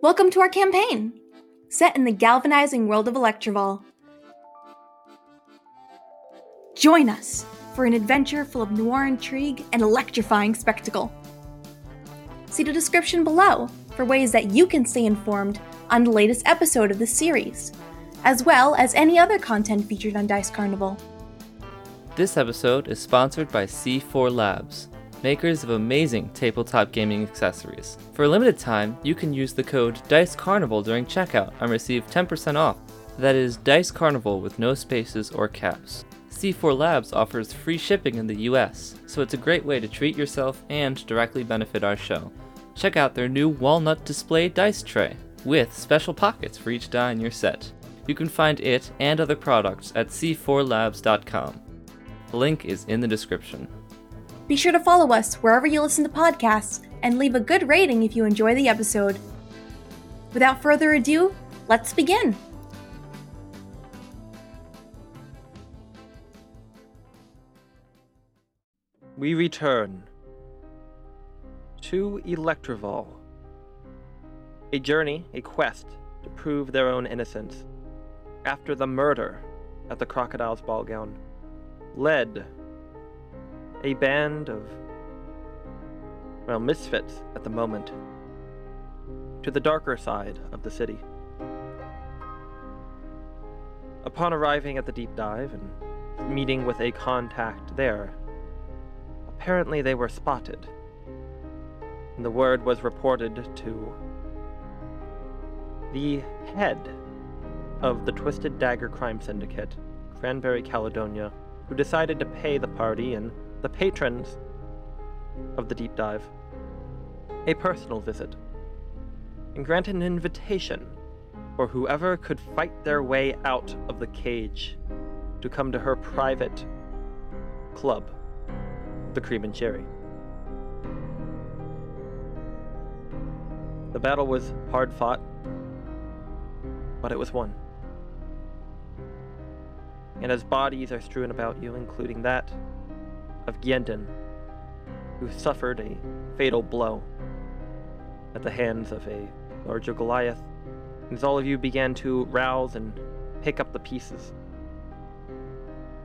Welcome to our campaign, set in the galvanizing world of Electrival. Join us for an adventure full of noir intrigue and electrifying spectacle. See the description below for ways that you can stay informed on the latest episode of the series, as well as any other content featured on Dice Carnival. This episode is sponsored by C4 Labs, makers of amazing tabletop gaming accessories. For a limited time, you can use the code Dice Carnival during checkout and receive 10% off. That is Dice Carnival with no spaces or caps. C4 Labs offers free shipping in the US, so it's a great way to treat yourself and directly benefit our show. Check out their new walnut display dice tray with special pockets for each die in your set. You can find it and other products at c4labs.com. The link is in the description. Be sure to follow us wherever you listen to podcasts and leave a good rating if you enjoy the episode. Without further ado, let's begin. We return to Electrival. A journey, a quest to prove their own innocence after the murder at the Crocodile's Ball Gown led a band of, well, misfits at the moment to the darker side of the city. Upon arriving at the deep dive and meeting with a contact there, apparently they were spotted. And the word was reported to the head of the Twisted Dagger Crime Syndicate, Cranberry Caledonia, who decided to pay the party and the patrons of the deep dive a personal visit and grant an invitation for whoever could fight their way out of the cage to come to her private club, the Cream and Cherry. The battle was hard fought, but it was won. And as bodies are strewn about you, including that of Gjendin, who suffered a fatal blow at the hands of a larger Goliath, as all of you began to rouse and pick up the pieces.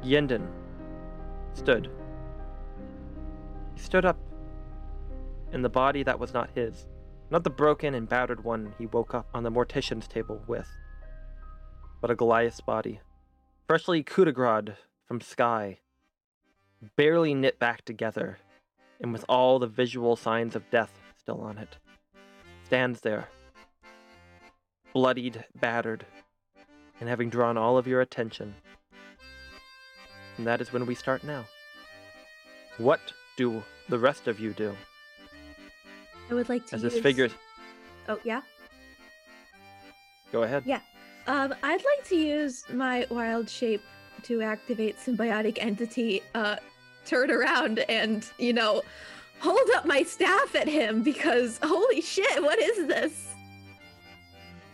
Gjendin stood. He stood up in the body that was not his, not the broken and battered one he woke up on the mortician's table with, but a Goliath's body, freshly coup de from Sky, barely knit back together, and with all the visual signs of death still on it, stands there, bloodied, battered, and having drawn all of your attention. And that is when we start now. What do the rest of you do? I would like to As use... this figure. Oh, yeah? Go ahead. Yeah. Um, I'd like to use my wild shape to activate symbiotic entity, uh, turn around and, you know, hold up my staff at him because holy shit, what is this?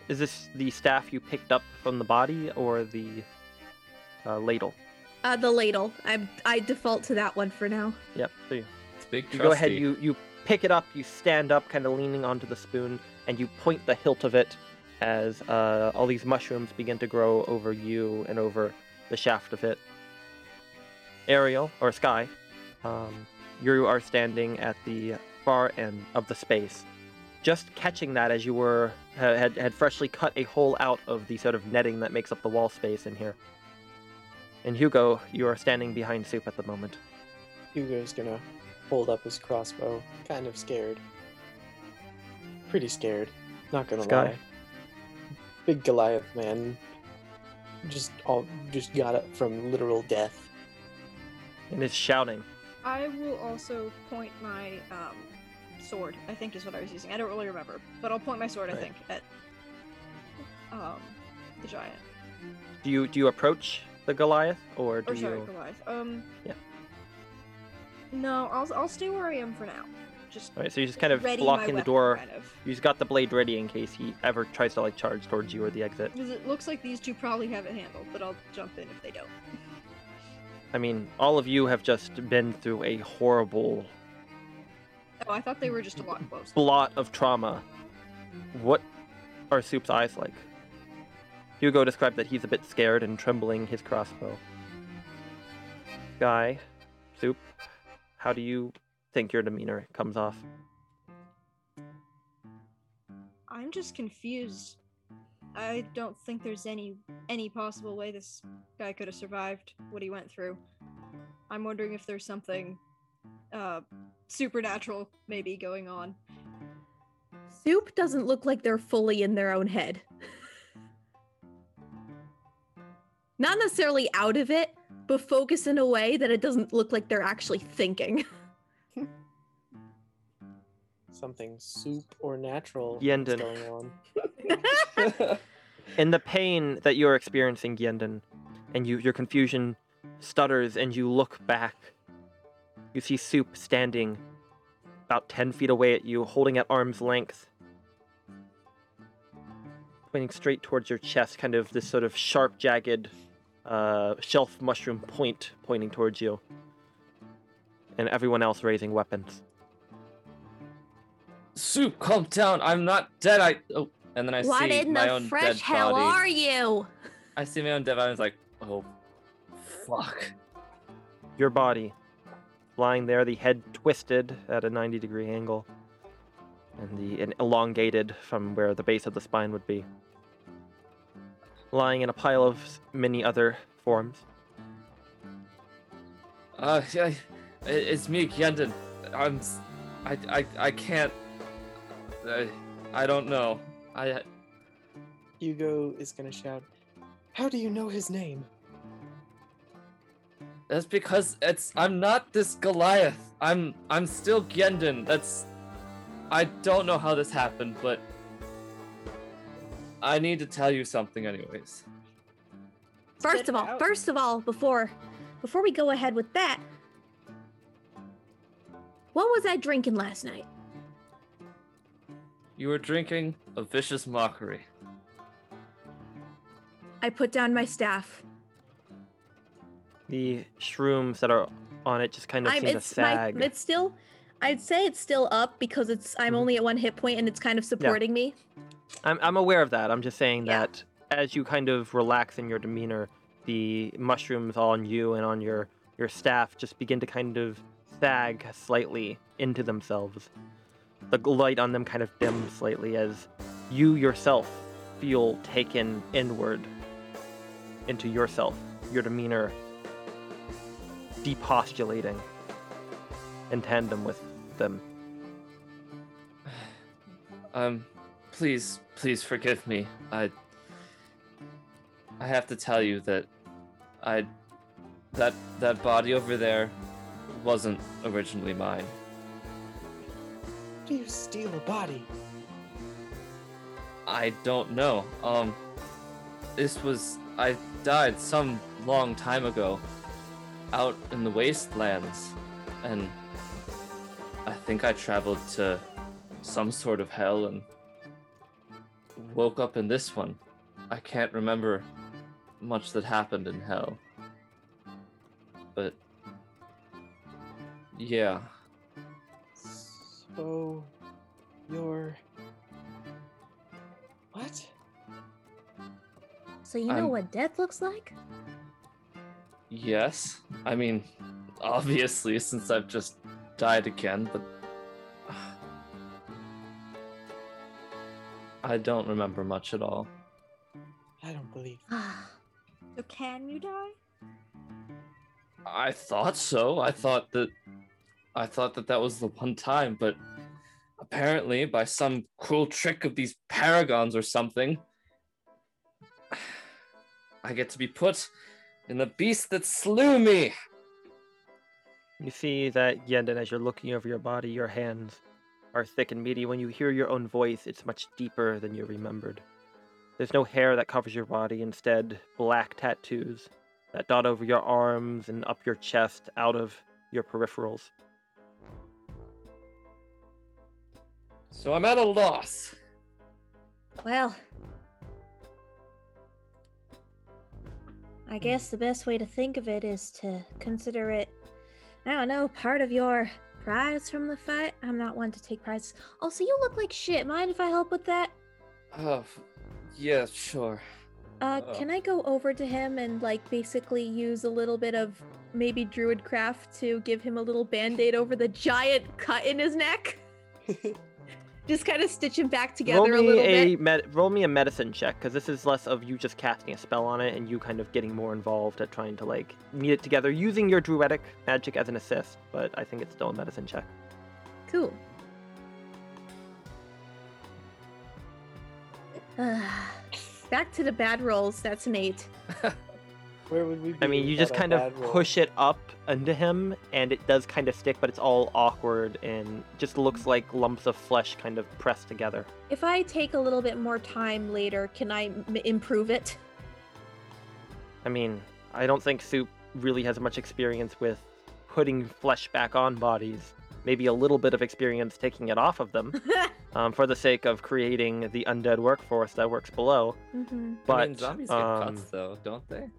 Is this the staff you picked up from the body or the uh, ladle? Uh, the ladle. I I default to that one for now. Yep. So you, It's big you go ahead, you, you pick it up, you stand up, kind of leaning onto the spoon, and you point the hilt of it as uh, all these mushrooms begin to grow over you and over the shaft of it. Ariel, or Sky, um, you are standing at the far end of the space, just catching that as you were had had freshly cut a hole out of the sort of netting that makes up the wall space in here. And Hugo, you are standing behind Soup at the moment. Hugo's gonna hold up his crossbow, kind of scared. Pretty scared, not gonna Sky? lie. Big Goliath man, just all just got up from literal death. And is shouting. I will also point my um, sword. I think is what I was using. I don't really remember, but I'll point my sword. I think at um, the giant. Do you do you approach the Goliath or do you Or sorry, you? Goliath. Um. Yeah. No, I'll I'll stay where I am for now. Just All right, so you're just kind of blocking the door. Kind of. You just got the blade ready in case he ever tries to like charge towards you or the exit. Because it looks like these two probably have it handled, but I'll jump in if they don't. I mean, all of you have just been through a horrible Oh, I thought they were just a lot closer. blot of trauma. What are Soup's eyes like? Hugo described that he's a bit scared and trembling his crossbow. Guy, Soup, how do you think your demeanor comes off? I'm just confused. I don't think there's any any possible way this guy could have survived what he went through. I'm wondering if there's something uh supernatural maybe going on. Soup doesn't look like they're fully in their own head. Not necessarily out of it, but focus in a way that it doesn't look like they're actually thinking. Something soup or natural Gjendin. going on. In the pain that you're experiencing, Gjendin, and you, your confusion stutters and you look back, you see Soup standing about 10 feet away at you, holding at arm's length, pointing straight towards your chest, kind of this sort of sharp, jagged uh, shelf mushroom point pointing towards you, and everyone else raising weapons. Soup, calm down. I'm not dead. I oh, and then I see my own. what see in my the own fresh dead hell body. are you? I see my own dead body. and it's like, oh, fuck. Your body lying there, the head twisted at a 90 degree angle, and the and elongated from where the base of the spine would be. Lying in a pile of many other forms. Uh, yeah, it's me, Gjendin. I'm, s- I, I, I can't. I, I don't know. I, Hugo is gonna shout, How do you know his name? that's because it's. I'm not this Goliath. I'm, I'm still Gjendin. That's. I don't know how this happened, but. I need to tell you something, anyways. First of all, first of all, before before we go ahead with that, what was I drinking last night? You were drinking a vicious mockery. I put down my staff. The shrooms that are on it just kind of I'm seem to it's my sag. it's still I'd say it's still up because it's I'm Mhm. only at one hit point and it's kind of supporting me. I'm, I'm aware of that. I'm just saying Yeah. that as you kind of relax in your demeanor, the mushrooms on you and on your, your staff just begin to kind of sag slightly into themselves. The light on them kind of dims slightly as you yourself feel taken inward into yourself, your demeanor depostulating in tandem with them. Um, please, please forgive me. I. I have to tell you that I. That that body over there wasn't originally mine. Do you steal a body? I don't know. Um, this was I died some long time ago, out in the wastelands, and I think I traveled to some sort of hell and woke up in this one. I can't remember much that happened in hell, but yeah, So you know I'm- what death looks like? yes. I mean, obviously, since I've just died again, but I don't remember much at all. I don't believe. So can you die? I thought so. I thought that I thought that that was the one time, but apparently by some cruel trick of these paragons or something, I get to be put in the beast that slew me. You see that, Gjendin, as you're looking over your body, your hands are thick and meaty. When you hear your own voice, it's much deeper than you remembered. There's no hair that covers your body, instead, black tattoos that dot over your arms and up your chest, out of your peripherals. So I'm at a loss. Well, I guess the best way to think of it is to consider it, I don't know, part of your prize from the fight. I'm not one to take prizes. Also, you look like shit. Mind if I help with that? Oh, yeah, sure. Uh, Ugh. can I go over to him and like basically use a little bit of maybe druid craft to give him a little band-aid over the giant cut in his neck? Just kind of stitch him back together roll a me little a bit. med- roll me a medicine check because this is less of you just casting a spell on it and you kind of getting more involved at trying to like meet it together using your druidic magic as an assist. But I think it's still a medicine check. Cool. Back to the bad rolls. That's an eight. Where would we be? I mean, you just kind of bad roll? push it up into him, and it does kind of stick, but it's all awkward and just looks like lumps of flesh kind of pressed together. If I take a little bit more time later, can I m- improve it? I mean, I don't think Soup really has much experience with putting flesh back on bodies. Maybe a little bit of experience taking it off of them, um, for the sake of creating the undead workforce that works below. mm-hmm. But I mean, zombies get um, cuts though, don't they?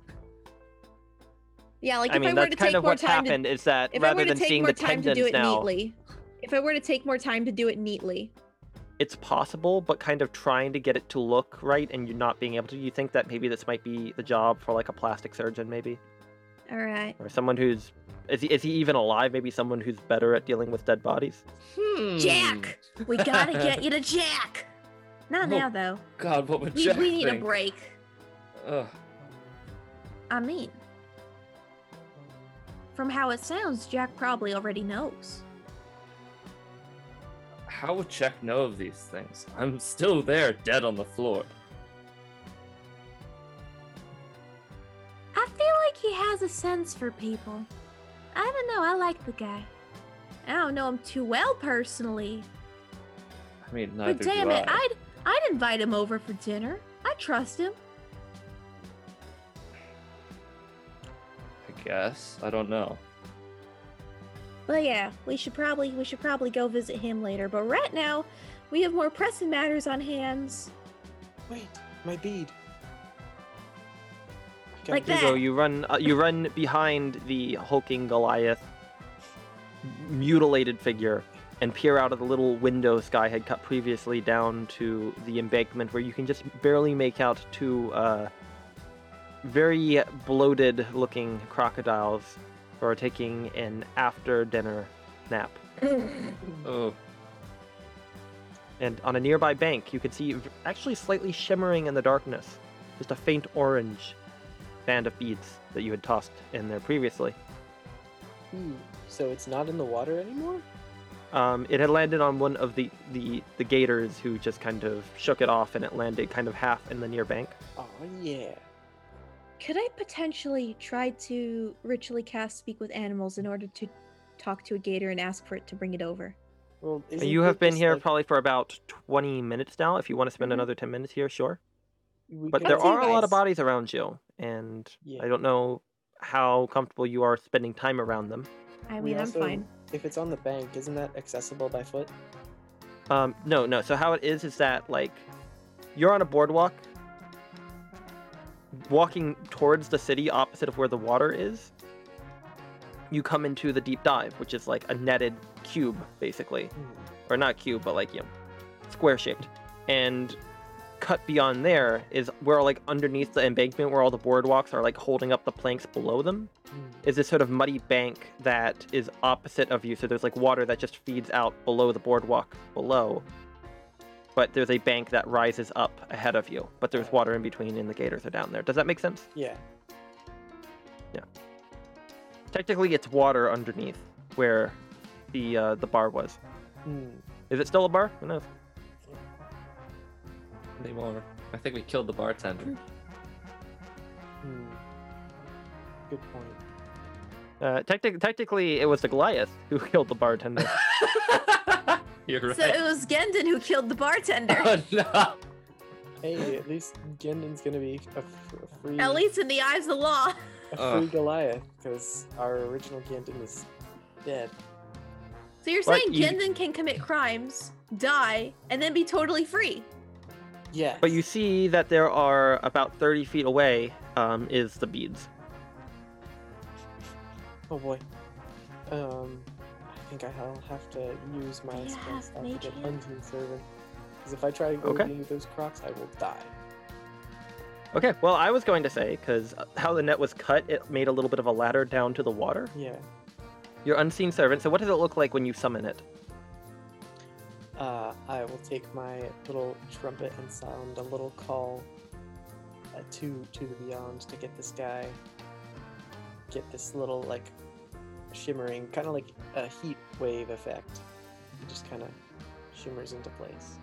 Yeah, like I if mean, I were to take more what's time to happened is that if I were rather to than take more time to do it now, neatly, if I were to take more time to do it neatly, it's possible, but kind of trying to get it to look right and you're not being able to. You think that maybe this might be the job for like a plastic surgeon, maybe, all right. or someone who's is he, is he even alive? Maybe someone who's better at dealing with dead bodies. Hmm. Jack, we gotta get you to Jack. Not Oh, now though. God, what would We, Jack we need a break. Ugh. I mean, from how it sounds, Jack probably already knows. How would Jack know of these things? I'm still there, dead on the floor. I feel like he has a sense for people. I don't know. I like the guy. I don't know him too well personally, I mean, neither but damn do it, I. I'd I'd invite him over for dinner. I trust him. Guess. I don't know. But yeah, we should probably we should probably go visit him later. But right now, we have more pressing matters on hands. Wait, my bead. I Like that. So you run uh, you run behind the hulking Goliath, mutilated figure, and peer out of the little window Sky had cut previously down to the embankment, where you can just barely make out two uh, very bloated-looking crocodiles who are taking an after-dinner nap. Oh, And on a nearby bank, you can see actually slightly shimmering in the darkness, just a faint orange band of beads that you had tossed in there previously. Hmm, So it's not in the water anymore? Um, it had landed on one of the, the, the gators who just kind of shook it off and it landed kind of half in the near bank. Oh yeah. Could I potentially try to ritually cast speak with animals in order to talk to a gator and ask for it to bring it over? Well, you have been here like, probably for about 20 minutes now. If you want to spend Mhm. another 10 minutes here, sure. we But could there Up to you are a lot of bodies around you, and Yeah. I don't know how comfortable you are spending time around them. I We mean, I'm fine. If it's on the bank, isn't that accessible by foot? Um, no, no. So how it is is that like you're on a boardwalk, walking towards the city opposite of where the water is. You come into the deep dive, which is like a netted cube, basically, Hmm. or not cube, but like you know, square shaped. And cut beyond there is where like underneath the embankment, where all the boardwalks are like holding up the planks below them Hmm. is this sort of muddy bank that is opposite of you. So there's like water that just feeds out below the boardwalk below. But there's a bank that rises up ahead of you. But there's water in between and the gators are down there. Does that make sense? Yeah. Yeah. Technically it's water underneath where the uh, the bar was. Hmm. Is it still a bar? Who knows? anymore. I think we killed the bartender. Hmm. Good point. Uh, technic- technically it was the Goliath who killed the bartender. You're right. So it was Gjendin who killed the bartender. oh no! Hey, at least Gjendin's gonna be a, f- a free, At least in the eyes of the law. a free Ugh. Goliath, because our original Gjendin is dead. So you're But saying you- Gjendin can commit crimes, die, and then be totally free? Yeah. but you see that there are about 30 feet away um, is the beads. Oh boy. Um, I think I'll have to use my Do you spell have slot to get hand? unseen servant. Because if I try to go Okay. into those crocs, I will die. Okay, well, I was going to say, because how the net was cut, it made a little bit of a ladder down to the water. Yeah. Your unseen servant, so what does it look like when you summon it? Uh, I will take my little trumpet and sound a little call uh, to to the beyond to get this guy, get this little like shimmering, kind of like a heat wave effect. It just kind of shimmers into place.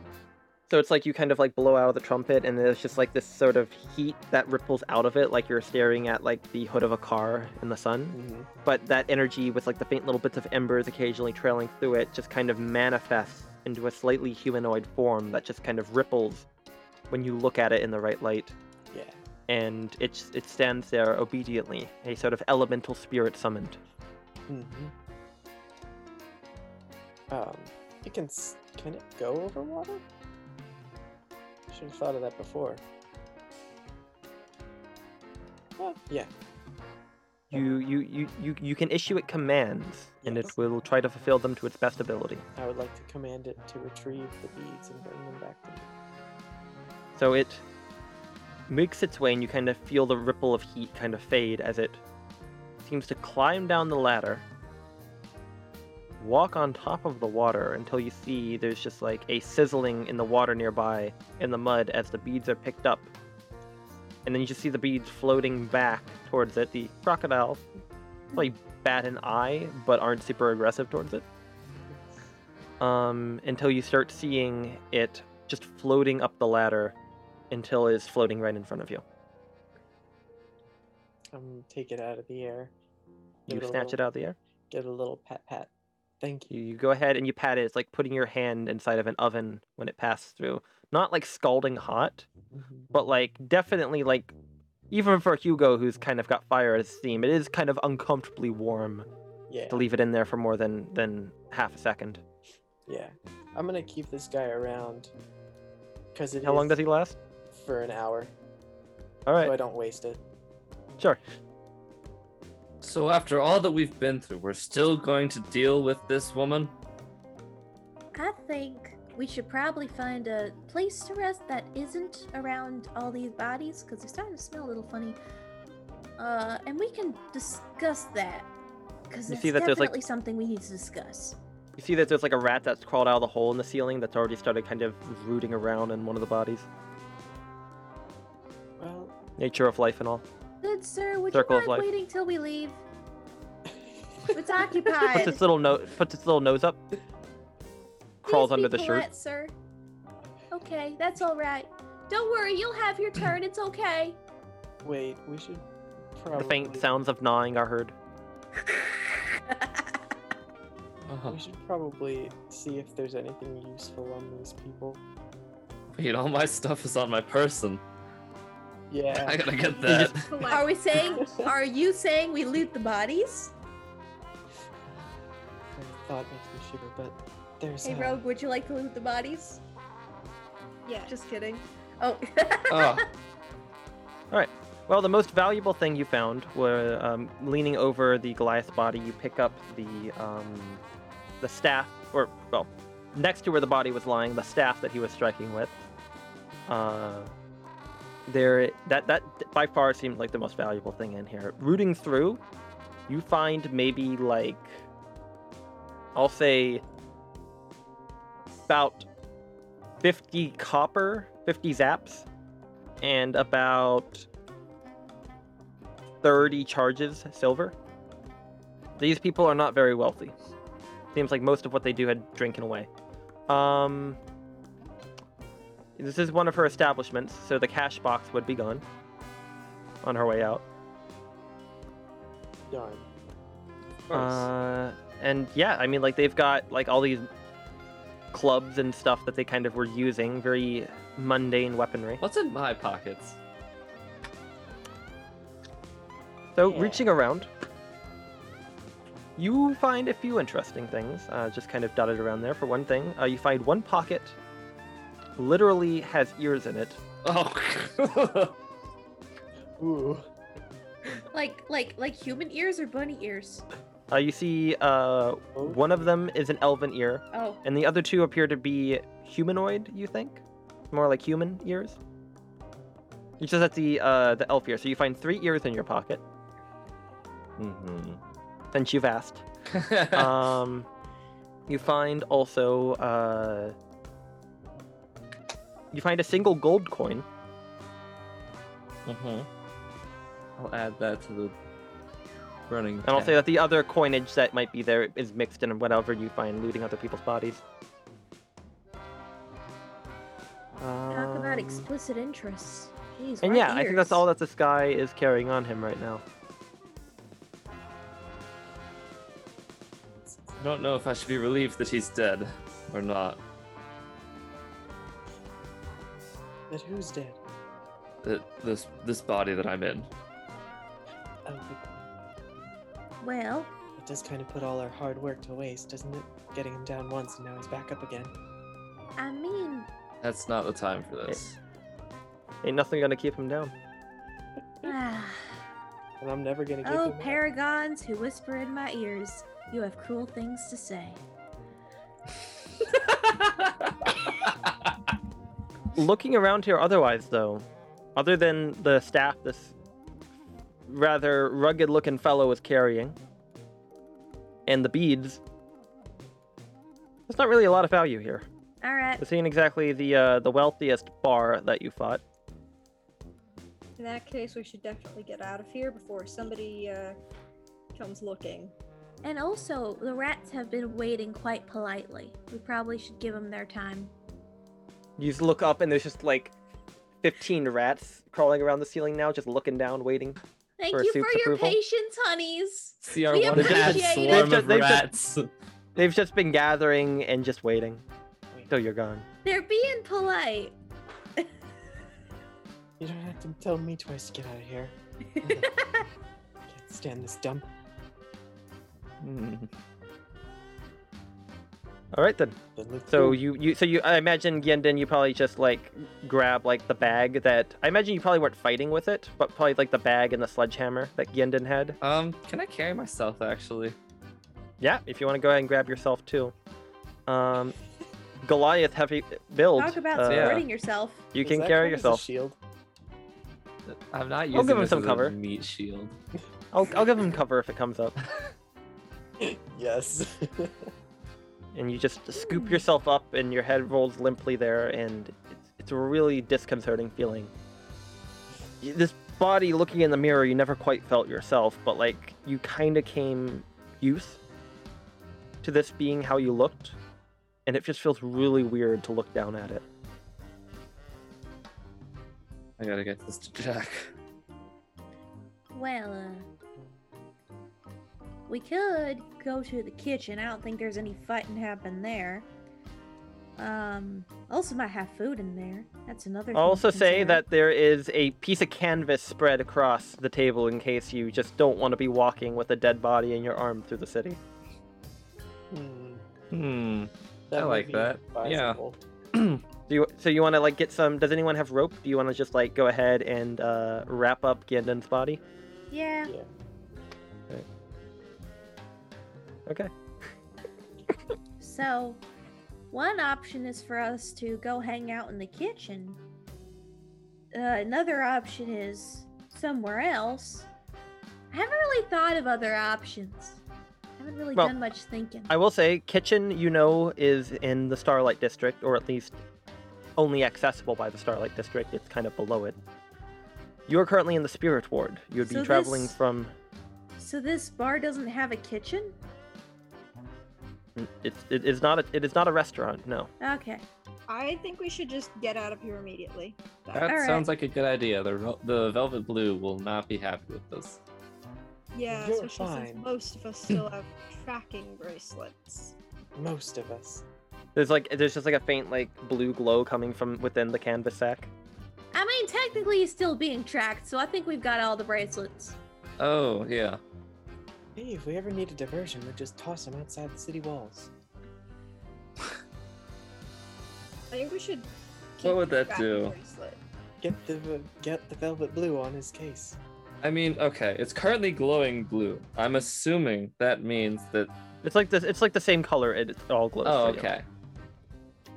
So it's like you kind of like blow out of the trumpet, and there's just like this sort of heat that ripples out of it, like you're staring at like the hood of a car in the sun. Mm-hmm. But that energy, with like the faint little bits of embers occasionally trailing through it, just kind of manifests into a slightly humanoid form that just kind of ripples when you look at it in the right light. Yeah. And it it stands there obediently, a sort of elemental spirit summoned. Mm-hmm. Um, it can can it go over water? Should have thought of that before. Oh, yeah. You you, you, you you can issue it commands, and it will try to fulfill them to its best ability. I would like to command it to retrieve the beads and bring them back to me. So it makes its way, and you kind of feel the ripple of heat kind of fade as it seems to climb down the ladder, walk on top of the water until you see there's just like a sizzling in the water nearby in the mud as the beads are picked up. And then you just see the beads floating back towards it. The crocodiles like bat an eye, but aren't super aggressive towards it. Um, until you start seeing it just floating up the ladder until it is floating right in front of you. I'm gonna take it out of the air. You Give it a snatch it out of the air. Get a little pat pat. Thank you. You, go ahead and you pat it. It's like putting your hand inside of an oven when it passes through. Not like scalding hot, Mhm. but like definitely like even for Hugo who's kind of got fire as steam, it is kind of uncomfortably warm Yeah. to leave it in there for more than than half a second. Yeah. I'm gonna keep this guy around. Cause it How long does he last? For an hour, All right. so I don't waste it. Sure. So after all that we've been through, we're still going to deal with this woman? I think we should probably find a place to rest that isn't around all these bodies because they're starting to smell a little funny. Uh, and we can discuss that because You it's see that there's, like- something we need to discuss. You see that there's like a rat that's crawled out of the hole in the ceiling that's already started kind of rooting around in one of the bodies. Well, Nature of life and all. Good sir, would Circle you of mind life. waiting till we leave? It's Puts occupied. its little nose puts its little nose up. Crawls Please under be the polite, shirt. sir. Okay, that's all right. Don't worry, you'll have your turn. It's okay. wait. We should The probably. faint sounds of gnawing are heard. Oh, We should probably see if there's anything useful on these people. wait, all my stuff is on my person. Yeah. I gotta get that. Are we saying? Are you saying we loot the bodies? The thought makes me shiver, but there's. Hey, uh, Rogue, would you like to loot the bodies? yeah. Just kidding. Oh. oh, All right. Well, the most valuable thing you found were um, leaning over the Goliath body. You pick up the um, the staff, or well, next to where the body was lying, the staff that he was striking with. Uh, there, that that by far seemed like the most valuable thing in here. Rooting through, you find maybe like, I'll say, about fifty copper, fifty zaps, and about 30 charges silver. These people are not very wealthy. Seems like most of what they do had drinking away. Um, this is one of her establishments, so the cash box would be gone on her way out. Darn. Uh, and yeah, I mean, like they've got like all these clubs and stuff that they kind of were using, very mundane weaponry. what's in my pockets? So Yeah. reaching around, you find a few interesting things, uh, just kind of dotted around there. For one thing, uh, you find one pocket literally has ears in it. Oh, Ooh. like, like, like human ears or bunny ears? Uh, you see, uh, one of them is an elven ear, Oh, and the other two appear to be humanoid. You think, more like human ears. You just at the uh, the elf ear, so you find three ears in your pocket. Mm-hmm. Since you've asked, um, you find also uh, you find a single gold coin. mm-hmm. I'll add that to the running. And I'll say that the other coinage that might be there is mixed in whatever you find looting other people's bodies. talk about Um, explicit interests. Jeez, And why yeah, I think that's all that this guy is carrying on him right now. I don't know if I should be relieved that he's dead or not. But who's dead? That this this body that I'm in. Oh, it, Well, it does kind of put all our hard work to waste, doesn't it? Getting him down once and now he's back up again. I mean, That's not the time for this. Ain't nothing gonna keep him down. And I'm never gonna give oh, him up. paragons who whisper in my ears, you have cruel things to say. Looking around here otherwise though, other than the staff this rather rugged looking fellow is carrying, and the beads, there's not really a lot of value here. All right, This ain't exactly the uh, the wealthiest bar that you fought. In that case, we should definitely get out of here before somebody uh, comes looking. and also the rats have been waiting quite politely. We probably should give them their time. You just look up and there's just like 15 rats crawling around the ceiling now, just looking down, waiting. Thank For you Soup's for your approval? patience, honeys. See our We one appreciate it. swarm They've of ju- they've ju- rats. They've just been gathering and just waiting Wait, till you're gone. They're being polite. you don't have to tell me twice to get out of here. I Can't stand this dump. Hmm. All right then. Then So you you so you I imagine Gjendin you probably just like grab like the bag that I imagine you probably weren't fighting with it, but probably like the bag and the sledgehammer that Gjendin had. Um, can I carry myself actually? Yeah, if you want to go ahead and grab yourself too. Um, Goliath heavy build. Talk about uh, Yeah. supporting yourself. You Does can carry count as a yourself. shield. I'm not using I'll give him this some cover. meat shield. I'll I'll give him cover if it comes up. Yes. and you just scoop yourself up and your head rolls limply there and it's, it's a really disconcerting feeling this body looking in the mirror you never quite felt yourself but like you kind of came used to this being how you looked and it just feels really weird to look down at it I gotta get this to Jack. Well, uh, we could go to the kitchen. I don't think there's any fighting happen there. Um, also might have food in there. That's another. i'll also to say that there is a piece of canvas spread across the table in case you just don't want to be walking with a dead body in your arm through the city Hmm, Hmm. that I like be that. Yeah. Do you, so you want to like get some? Does anyone have rope? Do you want to just like go ahead and uh, wrap up Gjendin's body? Yeah. Yeah. Okay. So, one option is for us to go hang out in the kitchen. Uh, another option is somewhere else. I haven't really thought of other options. I haven't really Well, done much thinking. I will say, kitchen you know is in the Starlight District, or at least only accessible by the Starlight District. It's kind of below it. You are currently in the Spirit Ward. You would be traveling this- from. So this bar doesn't have a kitchen? It's it is not a it is not a restaurant. No. Okay. I think we should just get out of here immediately. That Alright. sounds like a good idea. The the velvet blue will not be happy with this. Yeah, You're especially fine. since most of us still have tracking bracelets. Most of us. There's like there's just like a faint like blue glow coming from within the canvas sack. I mean, technically he's still being tracked, so I think we've got all the bracelets. Oh yeah. Hey, if we ever need a diversion, we'd just toss him outside the city walls. I think we should. What would that do? bracelet. Get the get the velvet blue on his case. I mean, okay, it's currently glowing blue. I'm assuming that means that. It's like this. It's like the same color. It, it all glows. Oh, for you. okay.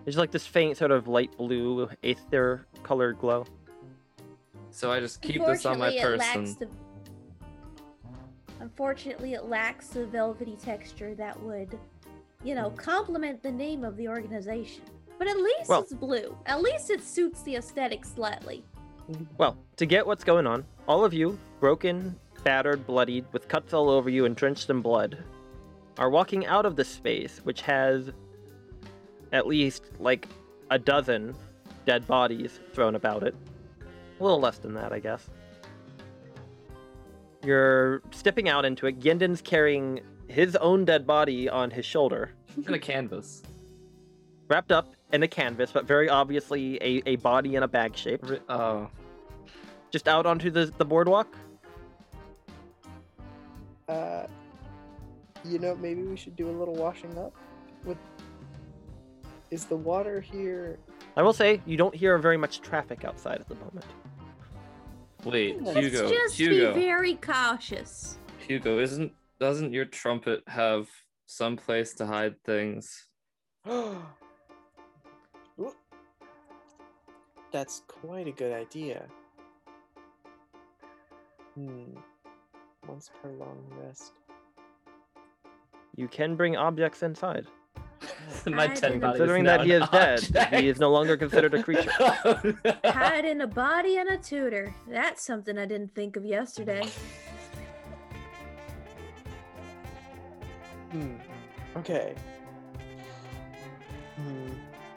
It's like this faint sort of light blue aether colored glow. So I just keep this on my Unfortunately, it person. lacks the. Unfortunately, it lacks the velvety texture that would, you know, complement the name of the organization. But at least Well- it's blue. At least it suits the aesthetic slightly. Well, to get what's going on, all of you, broken, battered, bloodied, with cuts all over you and drenched in blood, are walking out of this space, which has at least like a dozen dead bodies thrown about it. A little less than that, I guess. You're stepping out into it. Gjendin's carrying his own dead body on his shoulder, In a canvas. wrapped up in a canvas, but very obviously a, a body in a bag shape. Oh. Just out onto the, the boardwalk. Uh, you know, maybe we should do a little washing up. With is the water here? I will say you don't hear very much traffic outside at the moment. Wait, Let's Hugo. Let's just Hugo. be very cautious. Hugo, isn't doesn't your trumpet have some place to hide things? That's quite a good idea. Hmm. Once per long rest. You can bring objects inside. My I dead didn't- body Considering that he is dead, object. he is no longer considered a creature. Had in a body and a tutor. That's something I didn't think of yesterday. Hmm. Okay. Hmm.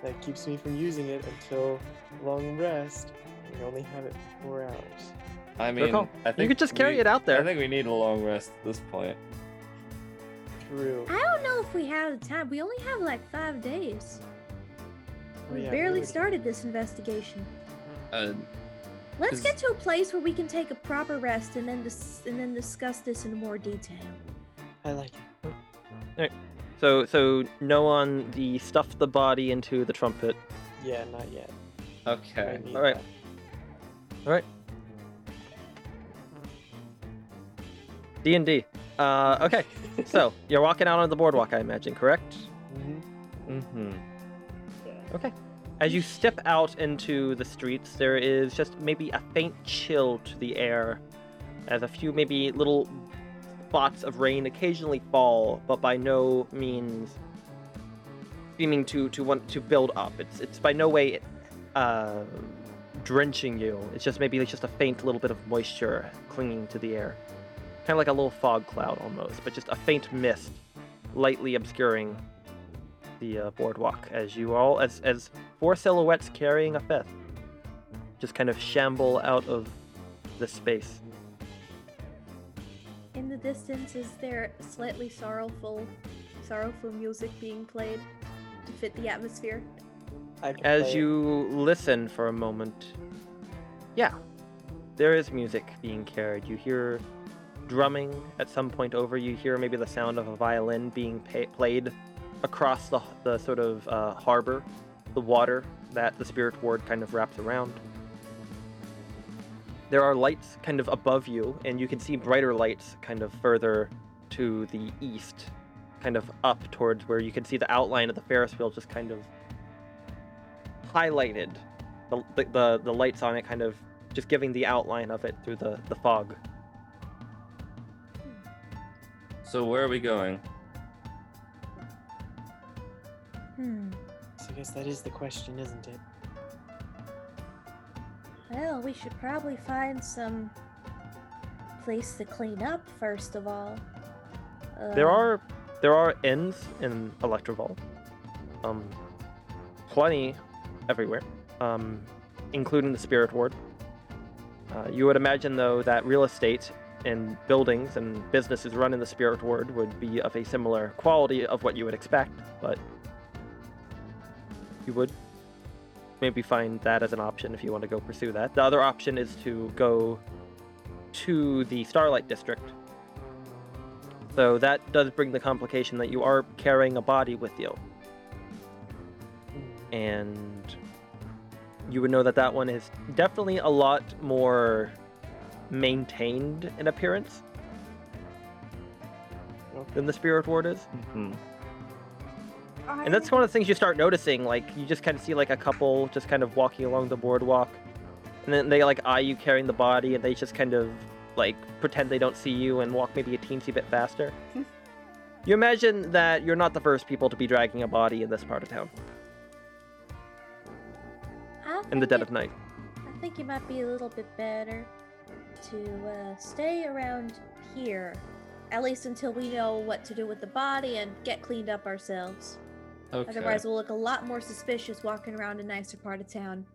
That keeps me from using it until long rest. We only have it for four hours. I mean. I think You could just carry we- it out there. I think we need a long rest at this point. True. I don't know if we have the time. We only have like five days. Oh, We yeah, barely would. started this investigation. Uh, Let's get to a place where we can take a proper rest and then dis- and then discuss this in more detail. I like it. All right. So, so no on the stuff the body into the trumpet. Yeah, not yet. okay. Alright. that. All right. D and D. Uh, okay. So you're walking out on the boardwalk, I imagine, correct? Mhm. Mm-hmm. Okay. As you step out into the streets, there is just maybe a faint chill to the air, as a few maybe little spots of rain occasionally fall, but by no means seeming to to want to build up. It's it's by no way uh, drenching you. It's just maybe just a faint little bit of moisture clinging to the air, kind of like a little fog cloud almost, but just a faint mist lightly obscuring the uh, boardwalk as you all as as four silhouettes carrying a fifth just kind of shamble out of the space In the distance, is there slightly sorrowful, sorrowful music being played to fit the atmosphere? As play it. you listen for a moment yeah there is music being carried you hear drumming at some point over you hear maybe the sound of a violin being pa- played across the, the sort of uh, harbor the water that the spirit ward kind of wraps around. There are lights kind of above you and you can see brighter lights kind of further to the east kind of up towards where you can see the outline of the ferris wheel just kind of highlighted the, the, the, the lights on it kind of just giving the outline of it through the, the fog So where are we going? Hmm. So I guess that is the question, isn't it? Well, we should probably find some place to clean up first of all. there Um, are there are inns in Electrival um plenty everywhere um including the spirit ward uh, you would imagine though that real estate and buildings and businesses run in the spirit ward would be of a similar quality of what you would expect but you would maybe find that as an option if you want to go pursue that. The other option is to go to the starlight district. So that does bring the complication that you are carrying a body with you. And you would know that that one is definitely a lot more maintained in appearance than the spirit ward is. hmm And that's one of the things you start noticing. Like you just kind of see like a couple just kind of walking along the boardwalk, and then they like eye you carrying the body, and they just kind of like pretend they don't see you and walk maybe a teensy bit faster. you imagine that you're not the first people to be dragging a body in this part of town I in the dead it- of night. I think it might be a little bit better to uh, stay around here, at least until we know what to do with the body and get cleaned up ourselves. Okay. Otherwise, we'll look a lot more suspicious walking around a nicer part of town.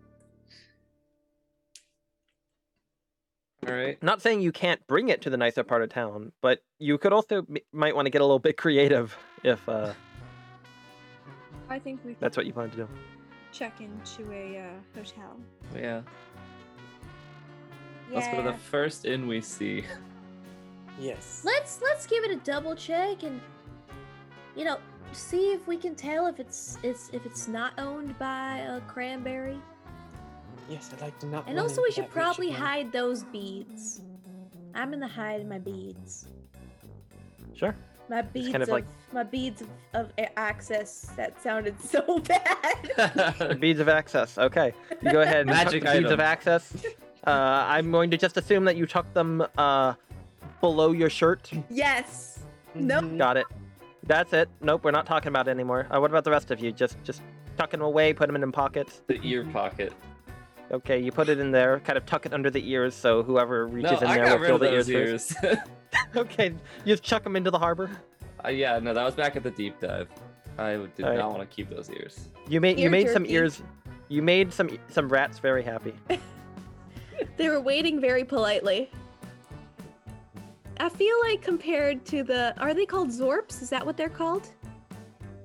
All right. Not saying you can't bring it to the nicer part of town, but you could also m- might want to get a little bit creative if uh, I think we that's what you plan to do. check into a uh, hotel. Yeah. Let's go to the first inn we see. Yes. Let's let's give it a double check and you know see if we can tell if it's it's if it's not owned by a cranberry. Yes, I'd like to not. And also, we should that rich probably hide those beads. I'm gonna hide my beads. Sure. My beads kind of of like- my beads of, of access. That sounded so bad. Beads of access. Okay, you go ahead. And Magic the beads of access. Uh, I'm going to just assume that you tuck them uh, below your shirt. yes. Nope. Mhm. Got it. That's it. Nope, we're not talking about it anymore. Uh, what about the rest of you? Just just tuck them away, put them in pockets. the ear pocket. Okay, you put it in there, kind of tuck it under the ears, so whoever reaches No, in I there got will rid feel the ears. ears. okay, you just chuck them into the harbor. uh, yeah, no, that was back at the deep dive. I did Alright. not want to keep those ears. You made you Ear made some ears. You made some some rats very happy. They were waiting very politely. I feel like compared to the, are they called Zorps? Is that what they're called?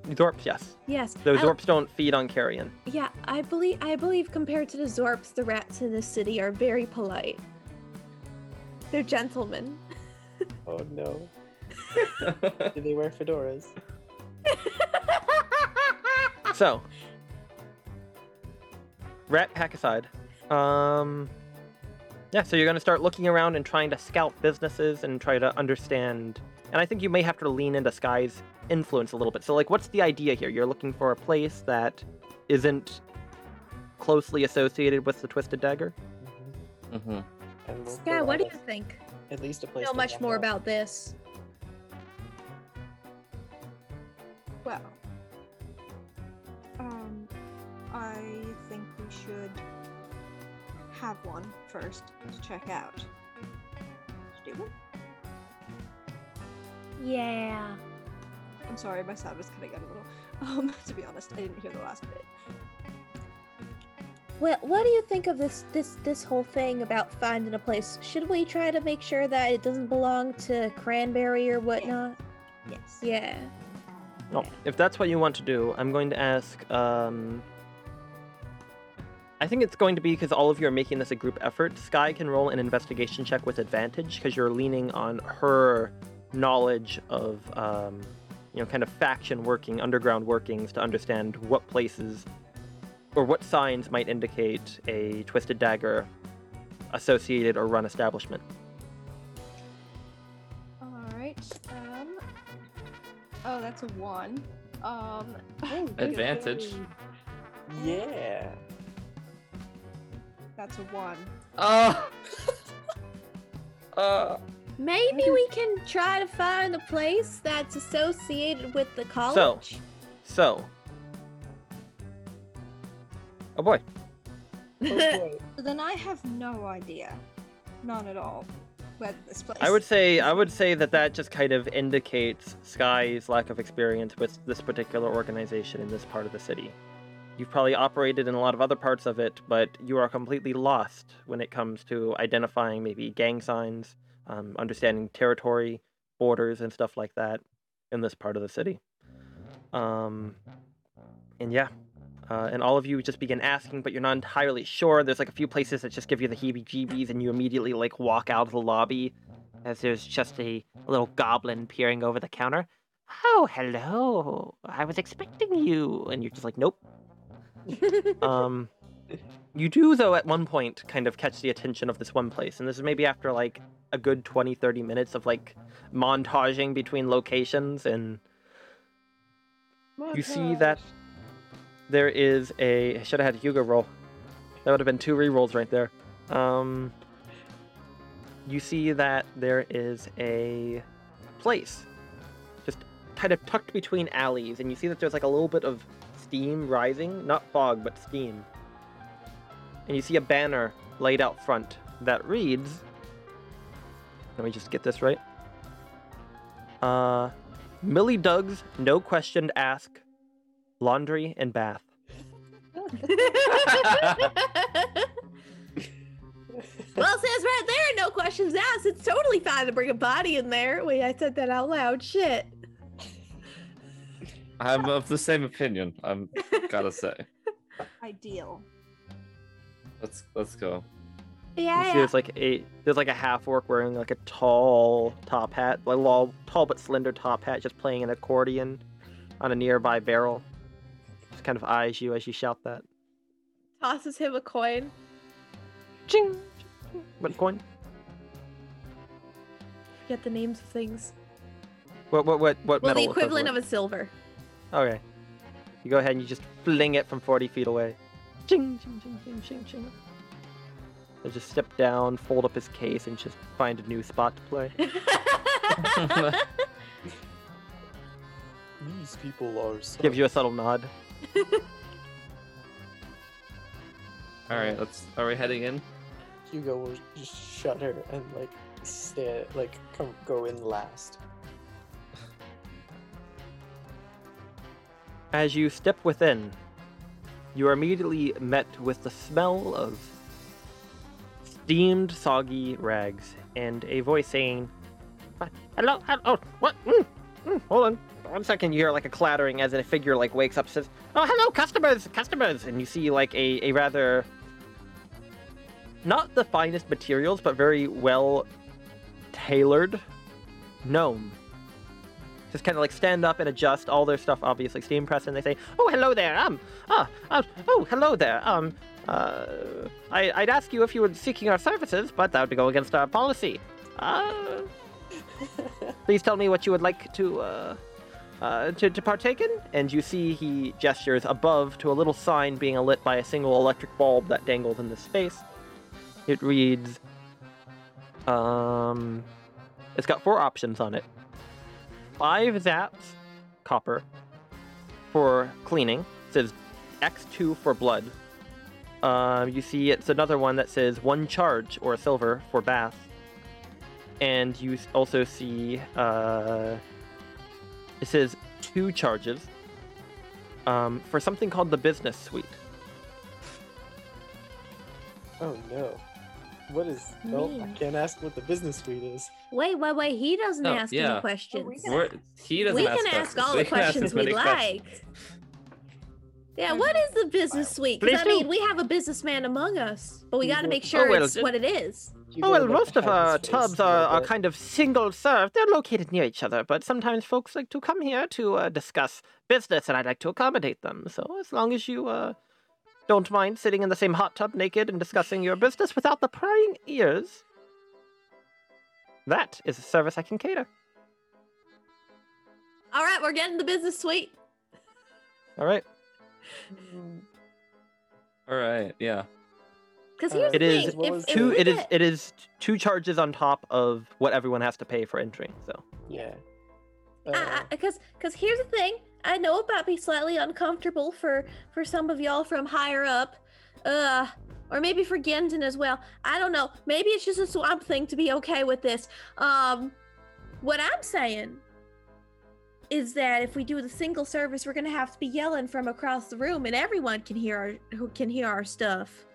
Zorps, yes. Yes. Those I- Zorps don't feed on carrion. Yeah, I believe I believe compared to the Zorps, the rats in this city are very polite. They're gentlemen. Oh no. Do they wear fedoras? So, rat pack aside, um, yeah. So you're gonna start looking around and trying to scout businesses and try to understand. And I think you may have to lean into Sky's influence a little bit. So like, what's the idea here? You're looking for a place that isn't closely associated with the Twisted Dagger. Mhm. hmm And we'll Sky, what do you think? At least a place. know to much more out. about this. Well, um, I think we should have one first to check out. Do we? Yeah. I'm sorry, my sound was cutting out a little. Um, to be honest, I didn't hear the last bit. Well, what do you think of this this this whole thing about finding a place? Should we try to make sure that it doesn't belong to Cranberry or whatnot? Yes. Yeah. No, if that's what you want to do, I'm going to ask. Um, I think it's going to be because all of you are making this a group effort. Sky can roll an investigation check with advantage because you're leaning on her knowledge of, um, you know, kind of faction working, underground workings to understand what places or what signs might indicate a twisted dagger associated or run establishment. All right. Um. Oh, that's a one. Um. Advantage. Yeah. That's a one. Oh. uh. Maybe we can try to find a place that's associated with the college. So, so. oh boy, Oh boy. Then I have no idea, none at all, whether this place. I would say I would say that that just kind of indicates Sky's lack of experience with this particular organization in this part of the city. You've probably operated in a lot of other parts of it, but you are completely lost when it comes to identifying maybe gang signs, um, understanding territory, borders, and stuff like that in this part of the city. Um, and yeah, uh, and all of you just begin asking, but you're not entirely sure. There's like a few places that just give you the heebie-jeebies, and you immediately like walk out of the lobby as there's just a little goblin peering over the counter. Oh, hello! I was expecting you, and you're just like, nope. Um, You do, though, at one point kind of catch the attention of this one place, and this is maybe after like a good 20, 30 minutes of like montaging between locations, and You see that- there is a. I should have had Hugo roll. That would have been two rerolls right there. Um, you see that there is a place just kind of tucked between alleys, and you see that there's like a little bit of steam rising, not fog, but steam. And you see a banner laid out front that reads. Let me just get this right. Uh, Millie Doug's No Question Ask, Laundry and Bath. well, it says right there, no questions asked. It's totally fine to bring a body in there. Wait, I said that out loud. Shit. I'm of the same opinion. I'm gotta say. Ideal. Let's let's go. You Yeah, see there's like a there's like a half orc wearing like a tall top hat, like low, tall but slender top hat, just playing an accordion on a nearby barrel. Just kind of eyes you as you shout that. Tosses him a coin. Ching! What coin? Forget the names of things. What what what what Well, metal the equivalent equivalent? of a silver. Okay. You go ahead and you just fling it from 40 feet away. Ching, ching, ching, ching, ching, ching. And just step down, fold up his case, and just find a new spot to play. These people are so. Gives you a subtle nod. All right, let's. Are we heading in? Hugo will just shudder and like stay like come go in last. As you step within, you are immediately met with the smell of steamed, soggy rags and a voice saying, "Uh, "Hello, hello, what? Mm, mm, hold on, one second." You hear like a clattering as a figure like wakes up, says, "Oh, hello, customers, customers!" And you see like a a rather not the finest materials, but very well tailored gnome just kind of like stand up and adjust all their stuff obviously. Steam press and they say oh hello there um ah, uh, oh hello there um uh I, i'd ask you if you were seeking our services but that would go against our policy. Uh please tell me what you would like to uh uh, to, to partake in, and you see he gestures above to a little sign being lit by a single electric bulb that dangles in the space. It reads, um, it's got four options on it five zaps copper for cleaning. It says X2 for blood. Um, you see, it's another one that says one charge or silver for bath. And you also see uh, it says two charges um, for something called the business suite. Oh no. What is? No, I can't ask what the business suite is. Wait, wait, wait. He doesn't Oh, ask yeah. any questions. can We're, he doesn't we ask can ask all We the questions as many we questions. like. Yeah, what is the business suite? 'Cause Please I mean, we have a businessman among us, but we got to make sure well, it's ju- what it is. Oh well, most of our tubs are, are kind of single serve. They're located near each other, but sometimes folks like to come here to uh, discuss business, and I'd like to accommodate them. So as long as you uh, don't mind sitting in the same hot tub naked and discussing your business without the prying ears, that is a service I can cater. All right, we're getting the business suite. All right. All right, yeah. Because Uh, here's It the is thing: What if, was if Two. we It is. get- It is two charges on top of what everyone has to pay for entering. So Yeah. Uh, Uh, because because here's the thing i know it might be slightly uncomfortable for for some of y'all from higher up uh or maybe for Genton as well. I don't know. Maybe it's just a swamp thing to be okay with this. Um what i'm saying is that if we do the single service we're gonna have to be yelling from across the room and everyone can hear our who can hear our stuff.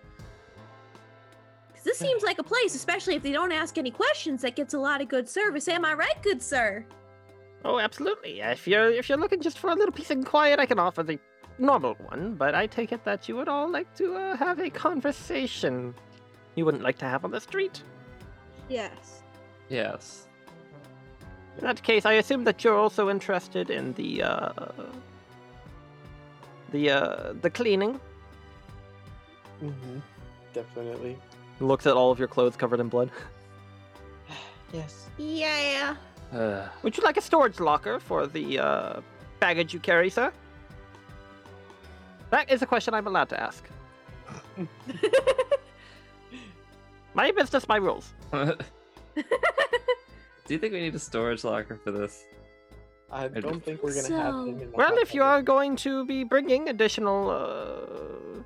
'Cause this seems like a place especially if they don't ask any questions that gets a lot of good service. Am i right good sir Oh, absolutely. If you're if you're looking just for a little peace and quiet, I can offer the normal one. But I take it that you would all like to uh, have a conversation. You wouldn't like to have on the street. Yes. Yes. In that case, I assume that you're also interested in the uh, the uh, the cleaning. Mm-hmm. Definitely. Looks at all of your clothes covered in blood. Yes. Yeah. Uh, Would you like a storage locker for the uh, baggage you carry, sir? That is a question I'm allowed to ask. My business, my rules. do you think we need a storage locker for this? I do don't think we're gonna have so. him in Well, if you are going to be bringing additional uh,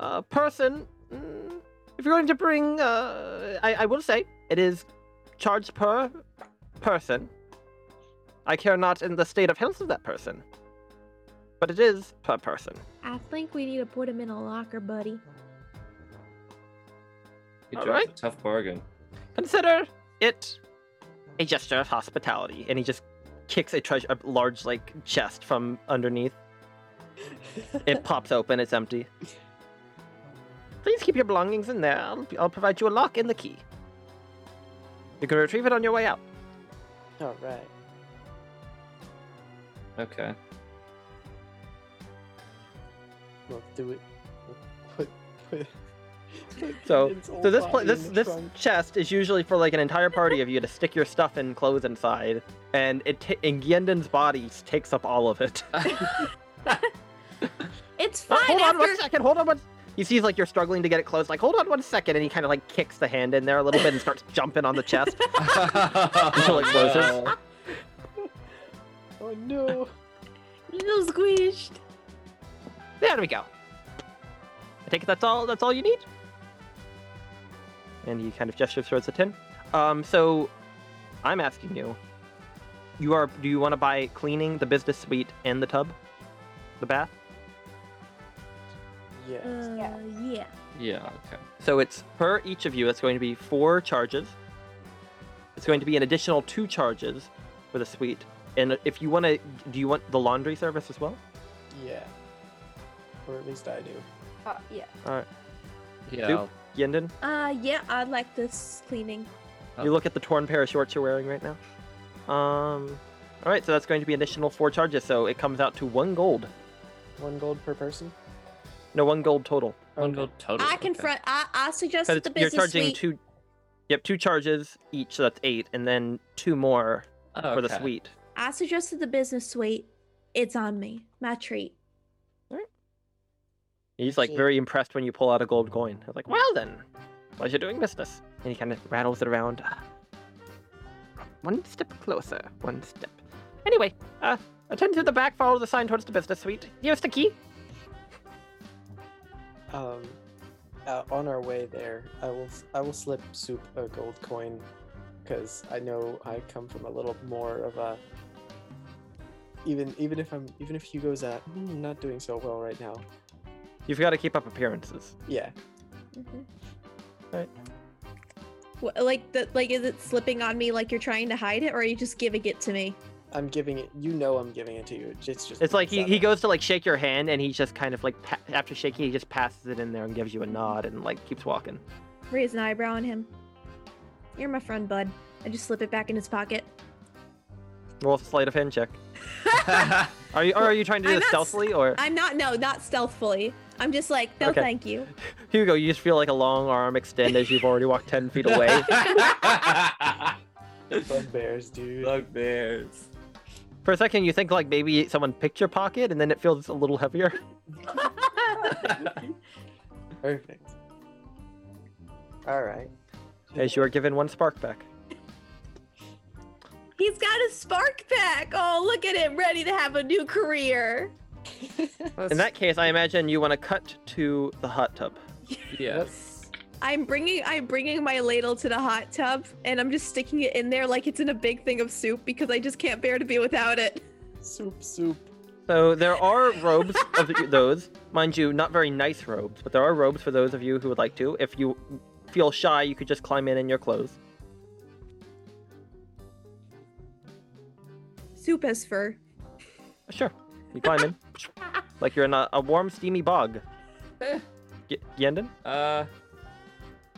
uh, person, mm, if you're going to bring, uh, I, I will say it is charged per person. I care not in the state of health of that person, but it is per person. I think we need to put him in a locker, buddy. You dropped right. a tough bargain. Consider it a gesture of hospitality, and he just kicks a treasure, a large like chest from underneath. It pops open. It's empty. Please keep your belongings in there. I'll, I'll provide you a lock and the key. You can retrieve it on your way out. All right. Okay. We'll do it. Put, put, put So, so this pla- this this trunk. chest is usually for like an entire party of you to stick your stuff and clothes inside, and it ta- and Gjendin's body takes up all of it. It's fine. hold on one after- second. Hold on one. He sees like you're struggling to get it closed. Like, hold on one second, and he kind of like kicks the hand in there a little bit and starts jumping on the chest. Until it closes. Oh no. Little squished. There we go. I take it that's all. That's all you need. And he kind of gestures towards the tin. Um, so I'm asking you. You are. Do you want to buy cleaning, the business suite, and the tub, the bath? Yes. Uh, Yeah. yeah. Yeah, okay. So it's per each of you. It's going to be four charges. It's going to be an additional two charges for the suite. And if you want to, do you want the laundry service as well? yeah. Or at least I do. Uh, yeah. All right. Yeah, Soup? I'll- Gjendin, Uh, yeah. I'd like this cleaning. you look at the torn pair of shorts you're wearing right now. Um, all right, so that's going to be additional four charges. So it comes out to one gold. One gold per person. No, one gold total. one Okay. gold total. I okay. confront. I I suggest Because that the you're charging suite. two. Yep, two charges each, so that's eight, and then two more Oh, for the okay. suite. I suggested the business suite. It's on me. My treat. He's like Okay. very impressed when you pull out a gold coin. He's like, well then, pleasure doing business. And he kind of rattles it around. One step closer, one step. Anyway, uh, attend to the back, follow the sign towards the business suite. Here's the key. Um, uh, on our way there, I will I will slip Soup a gold coin, because I know I come from a little more of a. Even even if I'm even if Hugo's at "Hmm, not doing so well right now, You've got to keep up appearances. yeah, Right. What, like the like, is it slipping on me like you're trying to hide it, or are you just giving it to me? I'm giving it. You know, I'm giving it to you. It's just. It's like he, he goes to like shake your hand, and he just kind of like pa- after shaking, he just passes it in there and gives you a nod and like keeps walking. Raise an eyebrow on him. You're my friend, bud. I just slip it back in his pocket. Roll a sleight of hand check. Are you or are you trying to do I'm this not stealthily or I'm not. No, not stealthfully. I'm just like, no, Okay. thank you. Hugo? You just feel like a long arm extend as you've already walked ten feet away. Bugbears, dude. Bugbears. For a second, you think like maybe someone picked your pocket, and then it feels a little heavier. Perfect. All right. As you are given one spark back. He's got a spark pack. Oh, look at him, ready to have a new career. In that case, I imagine you want to cut to the hot tub. yes. I'm bringing I'm bringing my ladle to the hot tub, and I'm just sticking it in there like it's in a big thing of soup because I just can't bear to be without it. Soup, soup. So there are robes of those, mind you, not very nice robes, but there are robes for those of you who would like to. If you feel shy, you could just climb in in your clothes. Soup has fur. Sure, you climb in, like you're in a, a warm, steamy bog. Y- Gjendin? Uh,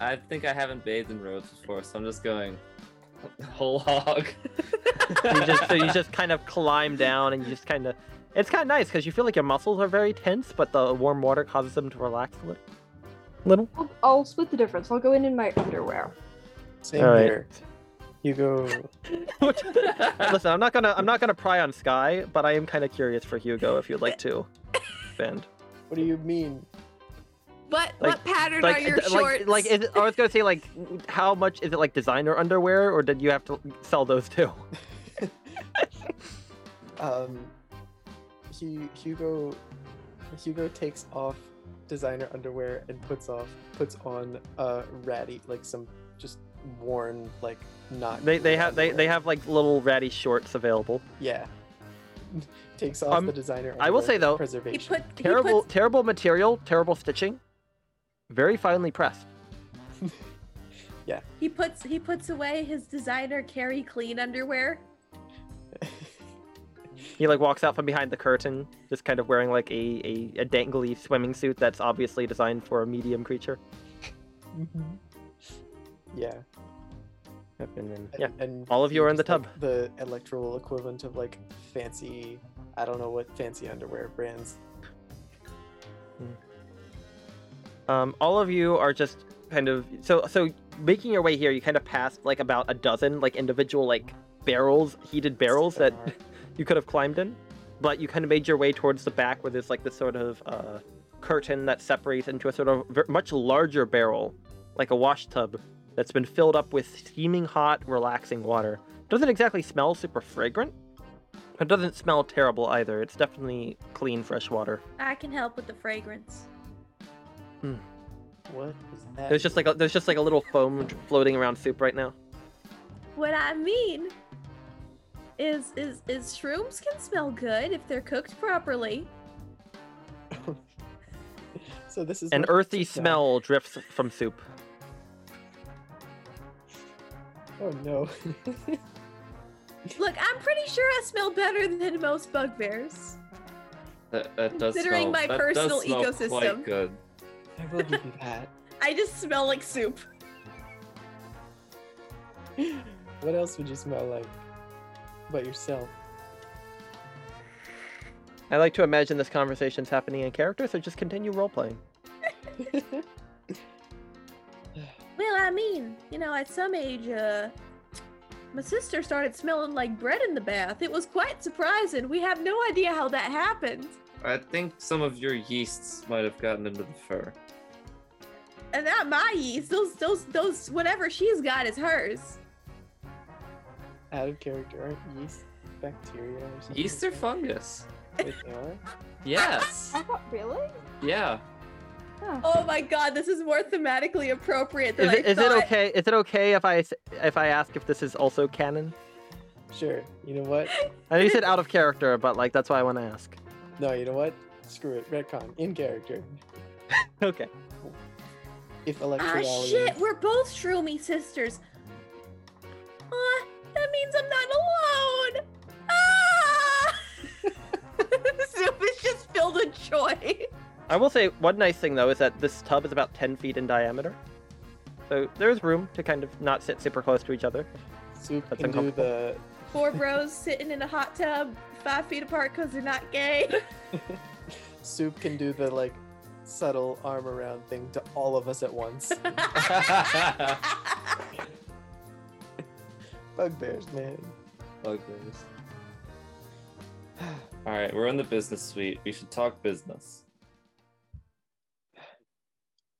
I think I haven't bathed in robes before, so I'm just going whole hog. you just so you just kind of climb down and you just kind of it's kind of nice because you feel like your muscles are very tense but the warm water causes them to relax a little little? I'll, I'll split the difference. I'll go in in my underwear. Same All right. here. Hugo, Listen, I'm not gonna I'm not gonna pry on Sky, but I am kind of curious for Hugo if you'd like to Bend. what do you mean? What Like- what pattern Like, are your d- shorts? like, like is it, I was gonna say like, how much is it like designer underwear, or did you have to sell those too? Um, Hu- Hugo, Hugo takes off designer underwear and puts off puts on a ratty like some just worn like not. They they clear have they, they have like little ratty shorts available. yeah. takes off Um, the designer. I will say, for though, he preservation. put he Terrible puts, terrible material, terrible stitching, very finely pressed. Yeah. He puts he puts away his designer carry clean underwear. He like walks out from behind the curtain, just kind of wearing like a, a, a dangly swimming suit that's obviously designed for a medium creature. Mhm. yeah. Yep, and then And, yeah, and all of you are in the just, like, tub. the Electrival equivalent of like fancy, I don't know what fancy underwear brands. Um, all of you are just kind of so so making your way here. You kind of passed like about a dozen like individual like barrels, heated barrels that you could have climbed in, but you kind of made your way towards the back where there's like this sort of uh, curtain that separates into a sort of ver- much larger barrel, like a wash tub that's been filled up with steaming hot, relaxing water. Doesn't exactly smell super fragrant. It doesn't smell terrible either. It's definitely clean, fresh water. I can help with the fragrance. Hmm. What is that? There's just like a, there's just like a little foam floating around soup right now. What I mean is is is shrooms can smell good if they're cooked properly. so this is An earthy soup now. smell drifts from soup. Oh no. Look, I'm pretty sure I smell better than most bugbears. That, that does Considering smell, my that personal does smell ecosystem. Quite good. I will give you that. I just smell like soup. What else would you smell like? But yourself. I like to imagine this conversation's happening in character, so just continue role playing. Well, I mean, you know, at some age, uh, my sister started smelling like bread in the bath. It was quite surprising. We have no idea how that happened. I think some of your yeasts might have gotten into the fur. And not my yeast. Those, those, those, whatever she's got is hers. Out of character, aren't yeast bacteria or something? Yeast or fungus? Wait, they are? Yes. I thought really? yeah. Oh. Oh my god, this is more thematically appropriate than Is it, I is thought. it okay? Is it okay if I if I ask if this is also canon? Sure. You know what? I know you said out of character, but like that's why I want to ask. No, you know what? Screw it. Retcon. In character. Okay. If Ah shit, we're both Shroomy sisters. Ah, that means I'm not alone. Ah! Soup is just filled with joy. I will say one nice thing though is that this tub is about ten feet in diameter, so there's room to kind of not sit super close to each other. Soup That's can do the. Four bros sitting in a hot tub, five feet apart because they're not gay. Soup can do the like subtle arm around thing to all of us at once. Bugbears, man. Bugbears. All right, we're in the business suite. We should talk business.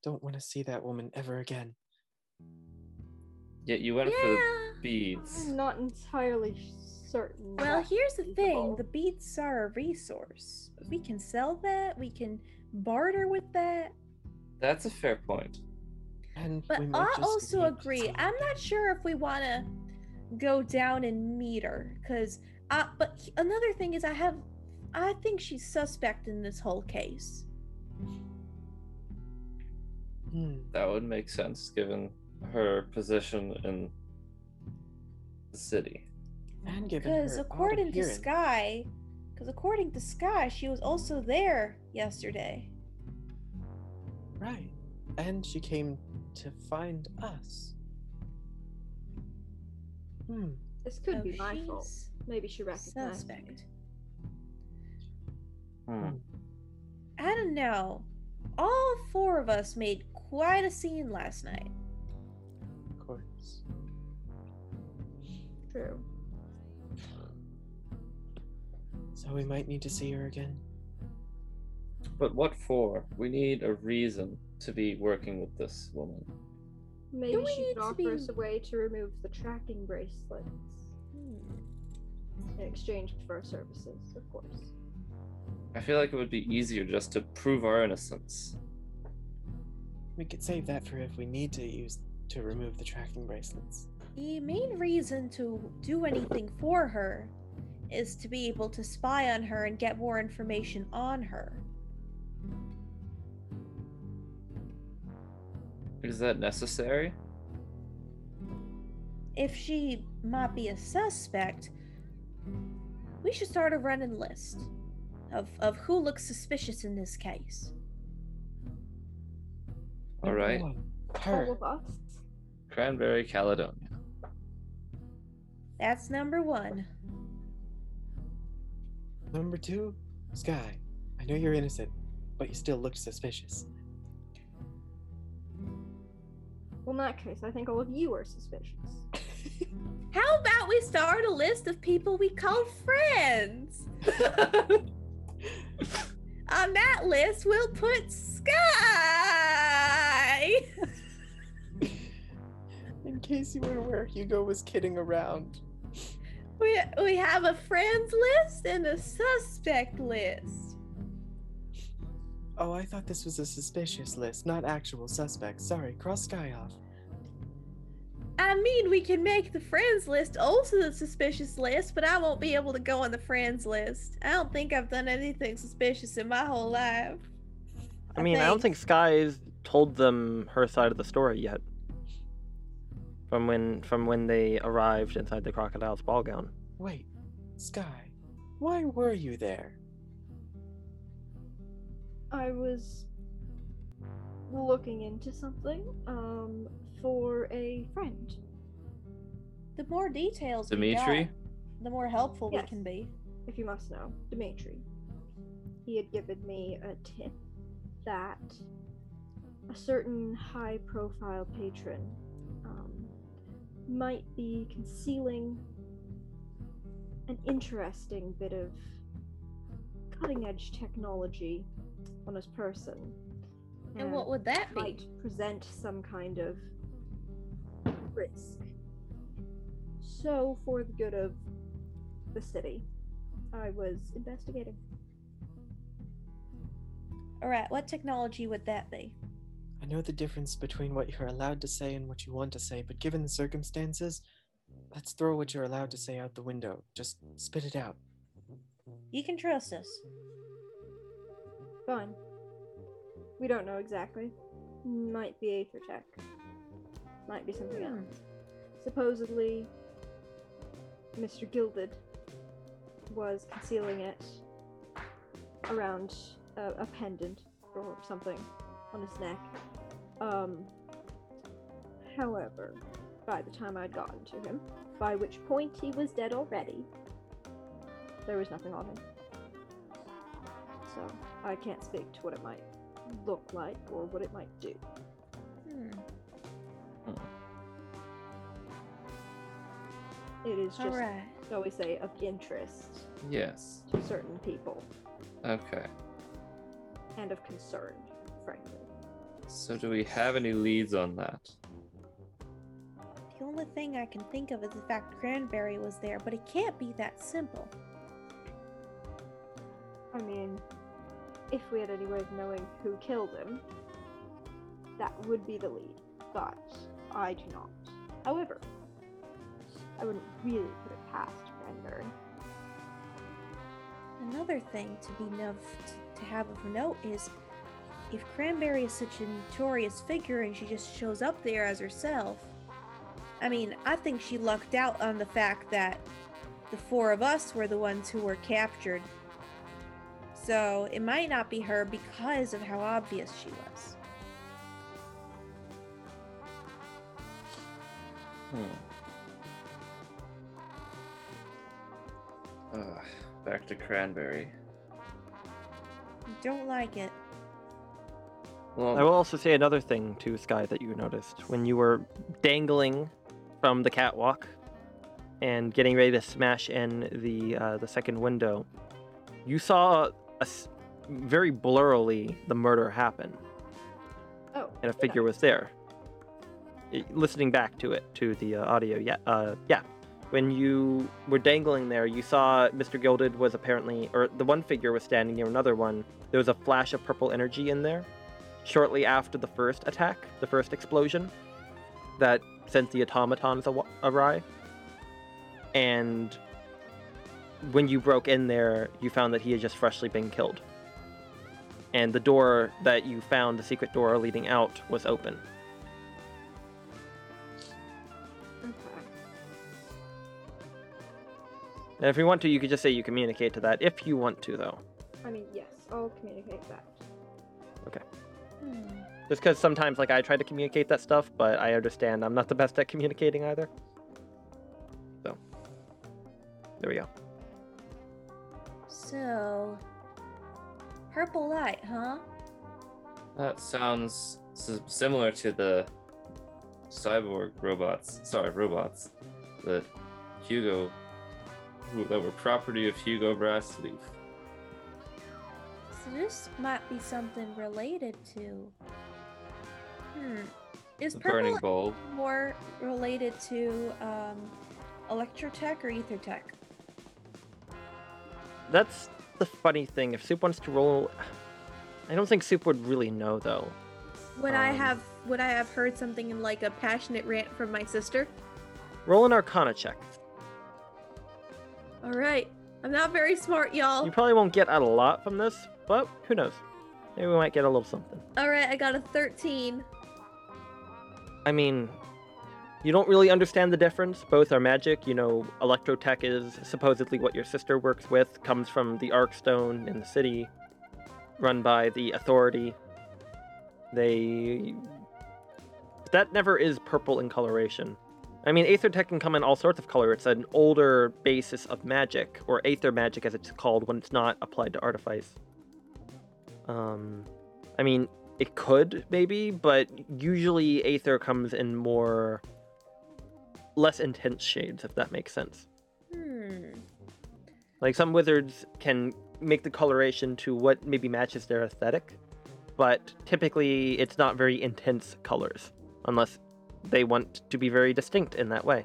Don't want to see that woman ever again. Yet you went for the yeah. beads. I'm not entirely certain. Well, here's the thing the beads are a resource. We can sell that, we can barter with that. That's a fair point. And But we I also agree. I'm not sure if we want to go down and meet her, because. Uh, but another thing is, I have, I think she's suspect in this whole case. Hmm. That would make sense given her position in the city. And given Because her according to Sky, because according to Sky, she was also there yesterday. Right. And she came to find us. Hmm. This could so be my fault. Maybe she recognized me. Suspect. Hmm. I don't know. All four of us made quite a scene last night. Of course. True. So we might need to see her again. But what for? We need a reason to be working with this woman. Maybe we she need could to offer us a way to remove the tracking bracelets Hmm. in exchange for our services, of course. I feel like it would be easier just to prove our innocence. We could save that for if we need to use to remove the tracking bracelets. The main reason to do anything for her is to be able to spy on her and get more information on her. Is that necessary? If she might be a suspect, we should start a running list of, of who looks suspicious in this case. All right. Number right. one, All Her. of us. Cranberry, Caledonia. That's number one. Number two, Sky. I know you're innocent, but you still look suspicious. Well, in that case, I think all of you are suspicious. How about we start a list of people we call friends? On that list, we'll put Sky. In case you weren't aware, Hugo was kidding around. We, we have a friends list and a suspect list. Oh, I thought this was a suspicious list, not actual suspects. Sorry, cross Sky off. I mean, we can make the friends list also the suspicious list, but I won't be able to go on the friends list. I don't think I've done anything suspicious in my whole life. I mean, I don't think Sky's told them her side of the story yet. From when from when they arrived inside the crocodile's ball gown. Wait, Sky, why were you there? I was looking into something um for a friend. The more details we Dimitri? got, the more helpful Yes. we can be. if you must know, Dimitri. He had given me a tip that a certain high profile patron um, might be concealing an interesting bit of cutting edge technology on his person. And what would that be? might present some kind of risk. So, for the good of the city, I was investigating. Alright, what technology would that be? I know the difference between what you're allowed to say and what you want to say, but given the circumstances, let's throw what you're allowed to say out the window. Just spit it out. You can trust us. Fine. We don't know exactly. Might be Aether Tech. Might be something Hmm. else. Supposedly, Mr. Gilded was concealing it around a, a pendant or something on his neck. Um, however, by the time I'd gotten to him, by which point he was dead already, there was nothing on him. So I can't speak to what it might look like or what it might do. Hmm. It is just, Alright. shall we say, of interest Yes. to certain people Okay. and of concern, frankly. So do we have any leads on that? The only thing I can think of is the fact Cranberry was there, but it can't be that simple. I mean, if we had any way of knowing who killed him, that would be the lead. But I do not. However, I wouldn't really put it past Cranberry. Another thing to be note to have of note is if Cranberry is such a notorious figure and she just shows up there as herself, I mean, I think she lucked out on the fact that the four of us were the ones who were captured. So it might not be her because of how obvious she was. Hmm. Ugh, back to Cranberry. Don't like it. Well, I will also say another thing to Sky, that you noticed when you were dangling from the catwalk and getting ready to smash in the uh, the second window. You saw a s- very blurrily the murder happen, Oh. and a figure was there. I- listening back to it to the uh, audio, yeah, uh, yeah. When you were dangling there, you saw Mr. Gilded was apparently, or the one figure was standing near another one. There was a flash of purple energy in there shortly after the first attack, the first explosion that sent the automatons aw- awry. And when you broke in there, you found that he had just freshly been killed. And the door that you found, the secret door leading out, was open. Okay. And if you want to, you could just say you communicate to that. If you want to, though. I mean, yes, I'll communicate that. Hmm. Hmm. Just because sometimes, like, I try to communicate that stuff, but I understand I'm not the best at communicating either. So, there we go. So, purple light, huh? that sounds similar to the cyborg robots. Sorry, robots that Hugo, that were property of Hugo Brassleaf. So this might be something related to. Hmm. Is The purple burning light bulb. more related to um, electrotech or ethertech? That's the funny thing. If Soup wants to roll, I don't think Soup would really know though. Would I Um, have would I have heard something in like a passionate rant from my sister? Roll an Arcana check. All right, I'm not very smart, y'all. You probably won't get a lot from this, but who knows? Maybe we might get a little something. All right, I got a 13. I mean, you don't really understand the difference. Both are magic. You know, Electrotech is supposedly what your sister works with, comes from the Arkstone in the city, run by the Authority. They. That never is purple in coloration. I mean, Aether Tech can come in all sorts of color. It's an older basis of magic, or Aether magic as it's called when it's not applied to Artifice. Um, I mean, it could maybe, but usually Aether comes in more less intense shades, if that makes sense. Hmm. Like some wizards can make the coloration to what maybe matches their aesthetic, but typically it's not very intense colors unless they want to be very distinct in that way.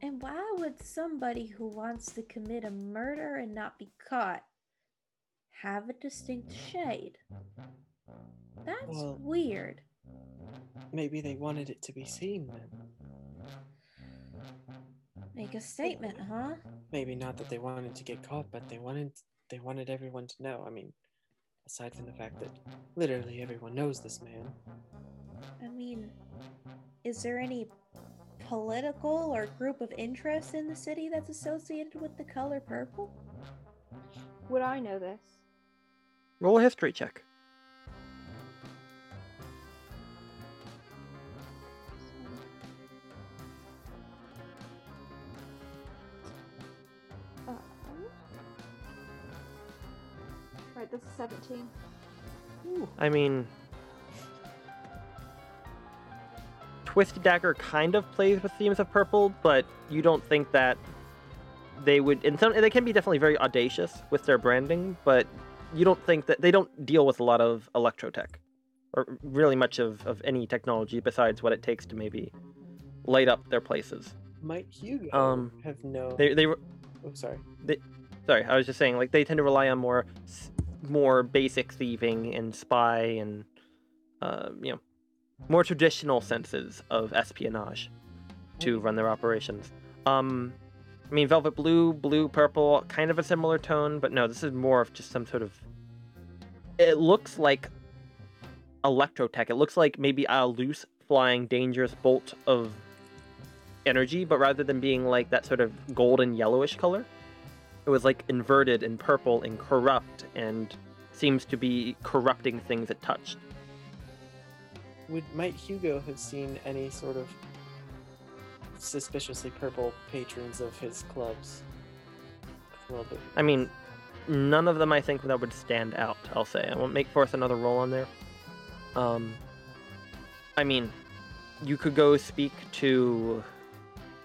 And why would somebody who wants to commit a murder and not be caught have a distinct shade? That's Well- weird. Maybe they wanted it to be seen then. Make a statement, huh? Maybe not that they wanted to get caught, but they wanted they wanted everyone to know. I mean, aside from the fact that literally everyone knows this man. I mean, is there any political or group of interest in the city that's associated with the color purple? Would I know this? Roll a history check. Um, right, this is 17. I mean, Twisted Dagger kind of plays with themes of purple, but you don't think that they would. In some, they can be definitely very audacious with their branding, but you don't think that they don't deal with a lot of electrotech, or really much of, of any technology besides what it takes to maybe light up their places. Might Hugo Um, have no? They they Oh, sorry. sorry, I was just saying like they tend to rely on more more basic thieving and spy and uh, you know more traditional senses of espionage to run their operations. Um, I mean, Velvet Blue, Blue Purple, kind of a similar tone, but no, this is more of just some sort of. It looks like electrotech. It looks like maybe a loose flying dangerous bolt of energy, but rather than being like that sort of golden yellowish color, it was like inverted and purple and corrupt and seems to be corrupting things it touched. Would might Hugo have seen any sort of suspiciously purple patrons of his clubs? Club. I mean, none of them I think that would stand out. I'll say. I won't make forth another roll on there. Um, I mean, you could go speak to,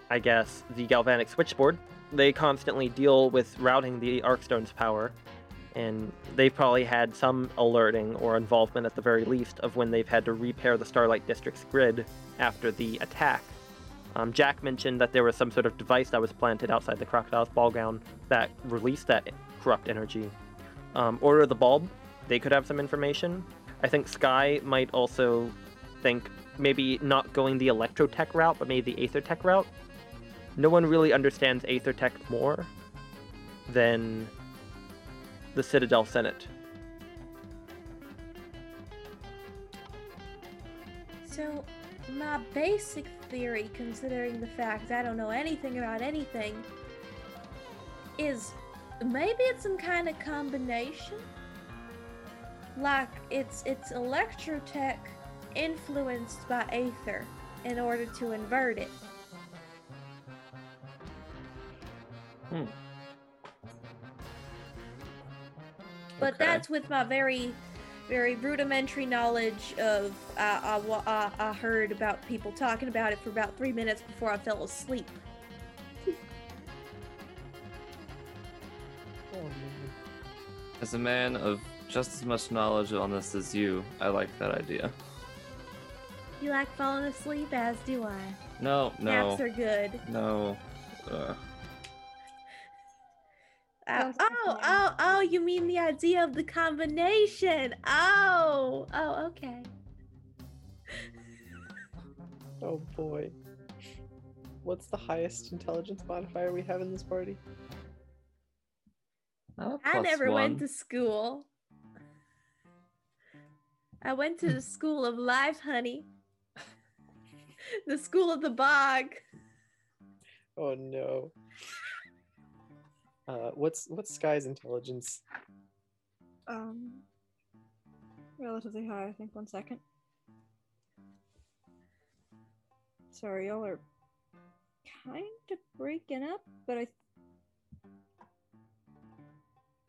I guess, the galvanic switchboard. They constantly deal with routing the Arkstone's power, and they've probably had some alerting or involvement at the very least of when they've had to repair the Starlight District's grid after the attack. Um, Jack mentioned that there was some sort of device that was planted outside the crocodile's ball gown that released that corrupt energy. Um, Order the Bulb, they could have some information. I think Sky might also think maybe not going the Electrotech route, but maybe the Aethertech route. No one really understands Aethertech more than the Citadel Senate. So, my basic theory, considering the fact I don't know anything about anything, is maybe it's some kind of combination. Like it's it's electrotech influenced by aether in order to invert it. Hmm. But Okay. that's with my very, very rudimentary knowledge of uh, I, I, I heard about people talking about it for about three minutes before I fell asleep. As a man of just as much knowledge on this as you, I like that idea. You like falling asleep, as do I. No, no, Naps are good. no. Ugh. Uh, oh, oh, oh, you mean the idea of the combination? Oh, oh, okay. Oh boy. What's the highest intelligence modifier we have in this party? Uh, I never one. went to school. I went to the school of life, honey. the school of the bog. Oh no. Uh, what's what's Sky's intelligence? Um, relatively high, I think. One second. Sorry, y'all are kind of breaking up, but I.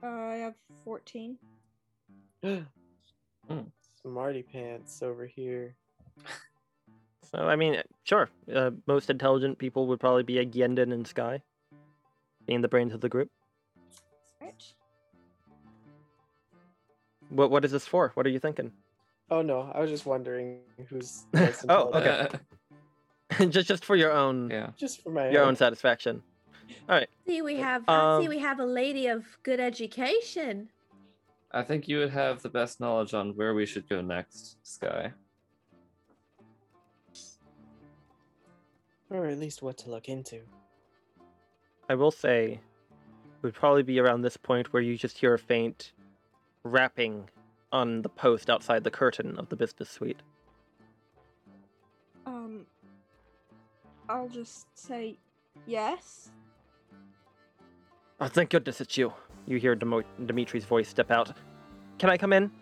Uh, I have 14. Smarty pants over here. So, I mean, sure. Uh, most intelligent people would probably be a Gjendin and Sky, being the brains of the group. Right. What What is this for? What are you thinking? Oh no, I was just wondering who's the most Oh, okay. just Just for your own yeah. Just for my your own. own satisfaction. All right. See, we have. I see, Um, we have a lady of good education. I think you would have the best knowledge on where we should go next, Sky. Or at least what to look into. I will say, it would probably be around this point where you just hear a faint rapping on the post outside the curtain of the business suite. Um, I'll just say yes. Oh, thank goodness it's you. You hear Demo- Dimitri's voice step out. Can I come in?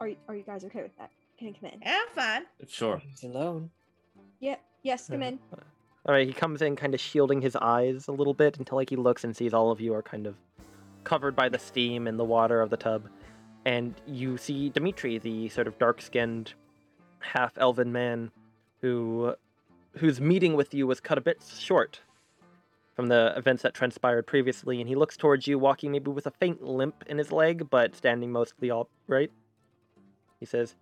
Are you, are you guys okay with that? Can I come in? I'm fine. Sure. He's alone. Yeah. Yes, come Uh, in. All right, he comes in kind of shielding his eyes a little bit until like he looks and sees all of you are kind of covered by the steam and the water of the tub. And you see Dimitri, the sort of dark-skinned half elven man who whose meeting with you was cut a bit short from the events that transpired previously, and he looks towards you walking maybe with a faint limp in his leg, but standing mostly upright. He says,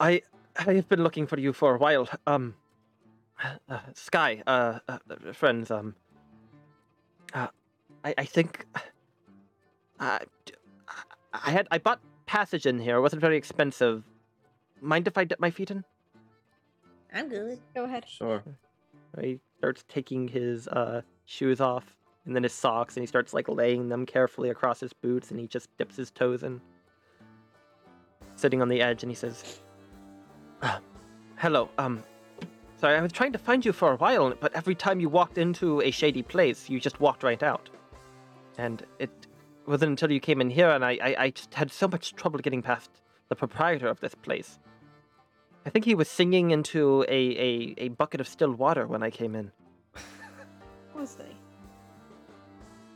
I I have been looking for you for a while. Um uh, Sky, uh, uh, friends, um, uh, I, I think, uh, d- I had, I bought passage in here. It wasn't very expensive. Mind if I dip my feet in? I'm good. Go ahead. Sure. He starts taking his uh, shoes off and then his socks, and he starts like laying them carefully across his boots, and he just dips his toes in, sitting on the edge, and he says, "Ah, "Hello, um, sorry, I was trying to find you for a while, but every time you walked into a shady place, you just walked right out, and it wasn't until you came in here, and I, I, I just had so much trouble getting past the proprietor of this place." I think he was singing into a, a, a bucket of still water when I came in. Was they?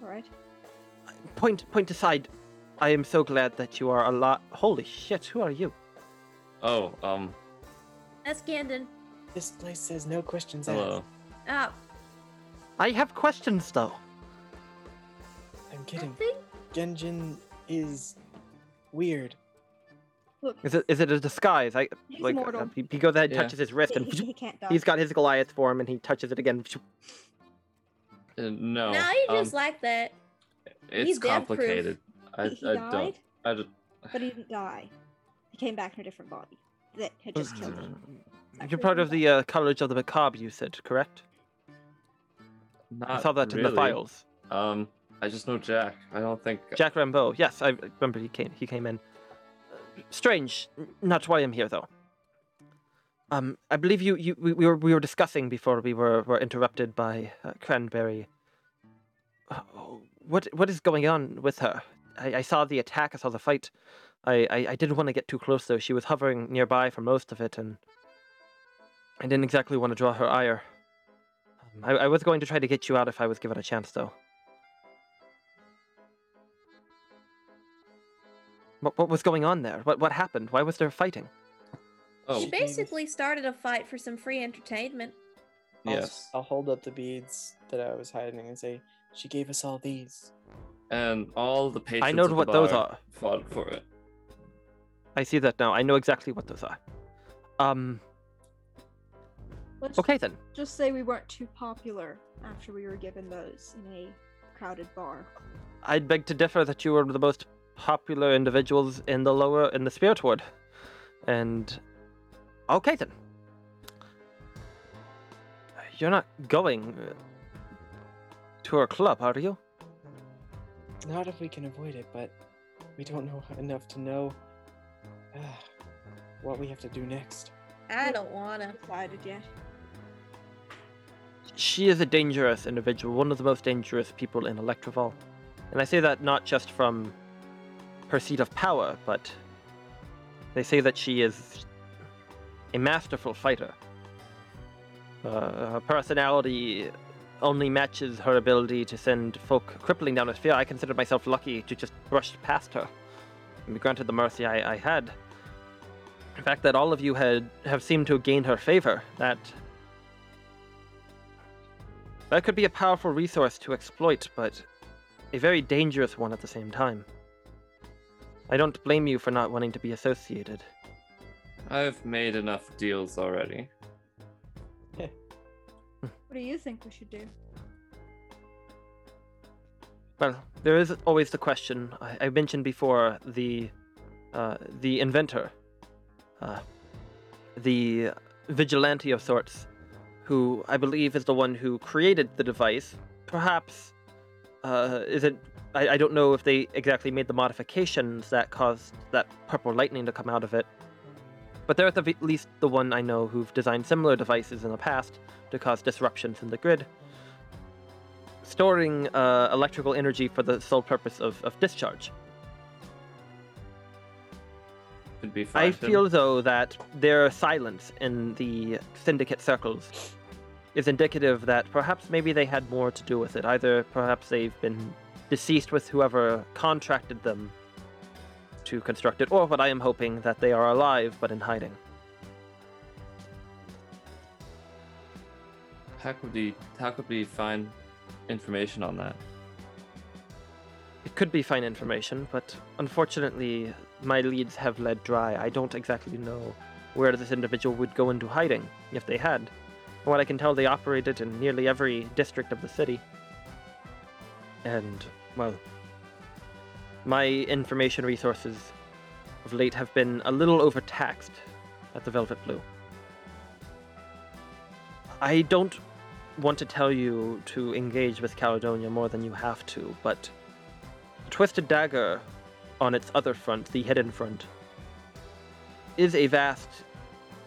right. Point point aside. I am so glad that you are a lot. Holy shit! Who are you? Oh, um, That's Gjendin. This place says no questions hello. asked. Ah, I have questions though. I'm kidding. nothing? Gjendin is weird. Look, Is it is it a disguise? I he's like immortal. uh, he, he goes ahead, Yeah. touches his wrist, he, and he- he can't die. he's got his Goliath form, and he touches it again. Uh, no. No, he um, just like that. it's he's death proof. complicated. I, he, he I died, don't. I don't. but he didn't die. He came back in a different body that had just killed him. You're part of the uh, College of the Macabre, you said, correct? Not I saw that in the files. Um, I just know Jack. I don't think. Jack Rambeau. Yes, I remember he came. He came in. Uh, strange. Not why I'm here though. Um, I believe you. You we, we were we were discussing before we were were interrupted by uh, Cranberry. Uh, what what is going on with her? I, I saw the attack. I saw the fight. I, I, I didn't want to get too close though. She was hovering nearby for most of it, and I didn't exactly want to draw her ire. Um, I, I was going to try to get you out if I was given a chance, though. What, what was going on there? What what happened? Why was there fighting? Oh, She She gave- basically started a fight for some free entertainment. I'll, yes. I'll hold up the beads that I was hiding and say, "She gave us all these." And all the patrons. I know of the what those are. Fought for it. I see that now. I know exactly what those are. Um. Let's Okay then. just say we weren't too popular after we were given those in a crowded bar. I'd beg to differ that you were the most popular individuals in the lower in the spirit ward. And okay then. You're not going uh, to our club, are you? Not if we can avoid it, but we don't know enough to know uh, what we have to do next. I don't wanna. Decided yet? She is a dangerous individual, one of the most dangerous people in Electrival. And I say that not just from her seat of power, but they say that she is a masterful fighter. Uh, her personality only matches her ability to send folk crippling down a sphere. I consider myself lucky to just brush past her and be granted the mercy I, I had. The fact that all of you had have seemed to gain her favor, that that could be a powerful resource to exploit, but a very dangerous one at the same time. I don't blame you for not wanting to be associated. I've made enough deals already. What do you think we should do? Well, there is always the question I, I mentioned before the uh, the inventor, uh, the vigilante of sorts, who I believe is the one who created the device. Perhaps uh, is it? I, I don't know if they exactly made the modifications that caused that purple lightning to come out of it. But they're at the v- least the one I know who've designed similar devices in the past to cause disruptions in the grid storing uh, electrical energy for the sole purpose of, of discharge. Could be I feel, though, that their silence in the syndicate circles is indicative that perhaps maybe they had more to do with it. Either perhaps they've been deceased with whoever contracted them to construct it, or what I am hoping that they are alive but in hiding. How could we? How could we find information on that? It could be fine information, but unfortunately, my leads have led dry. I don't exactly know where this individual would go into hiding if they had. From what I can tell, they operated in nearly every district of the city. And, well, my information resources of late have been a little overtaxed at the Velvet Blue. I don't want to tell you to engage with Caledonia more than you have to, but the Twisted Dagger, on its other front, the hidden front, is a vast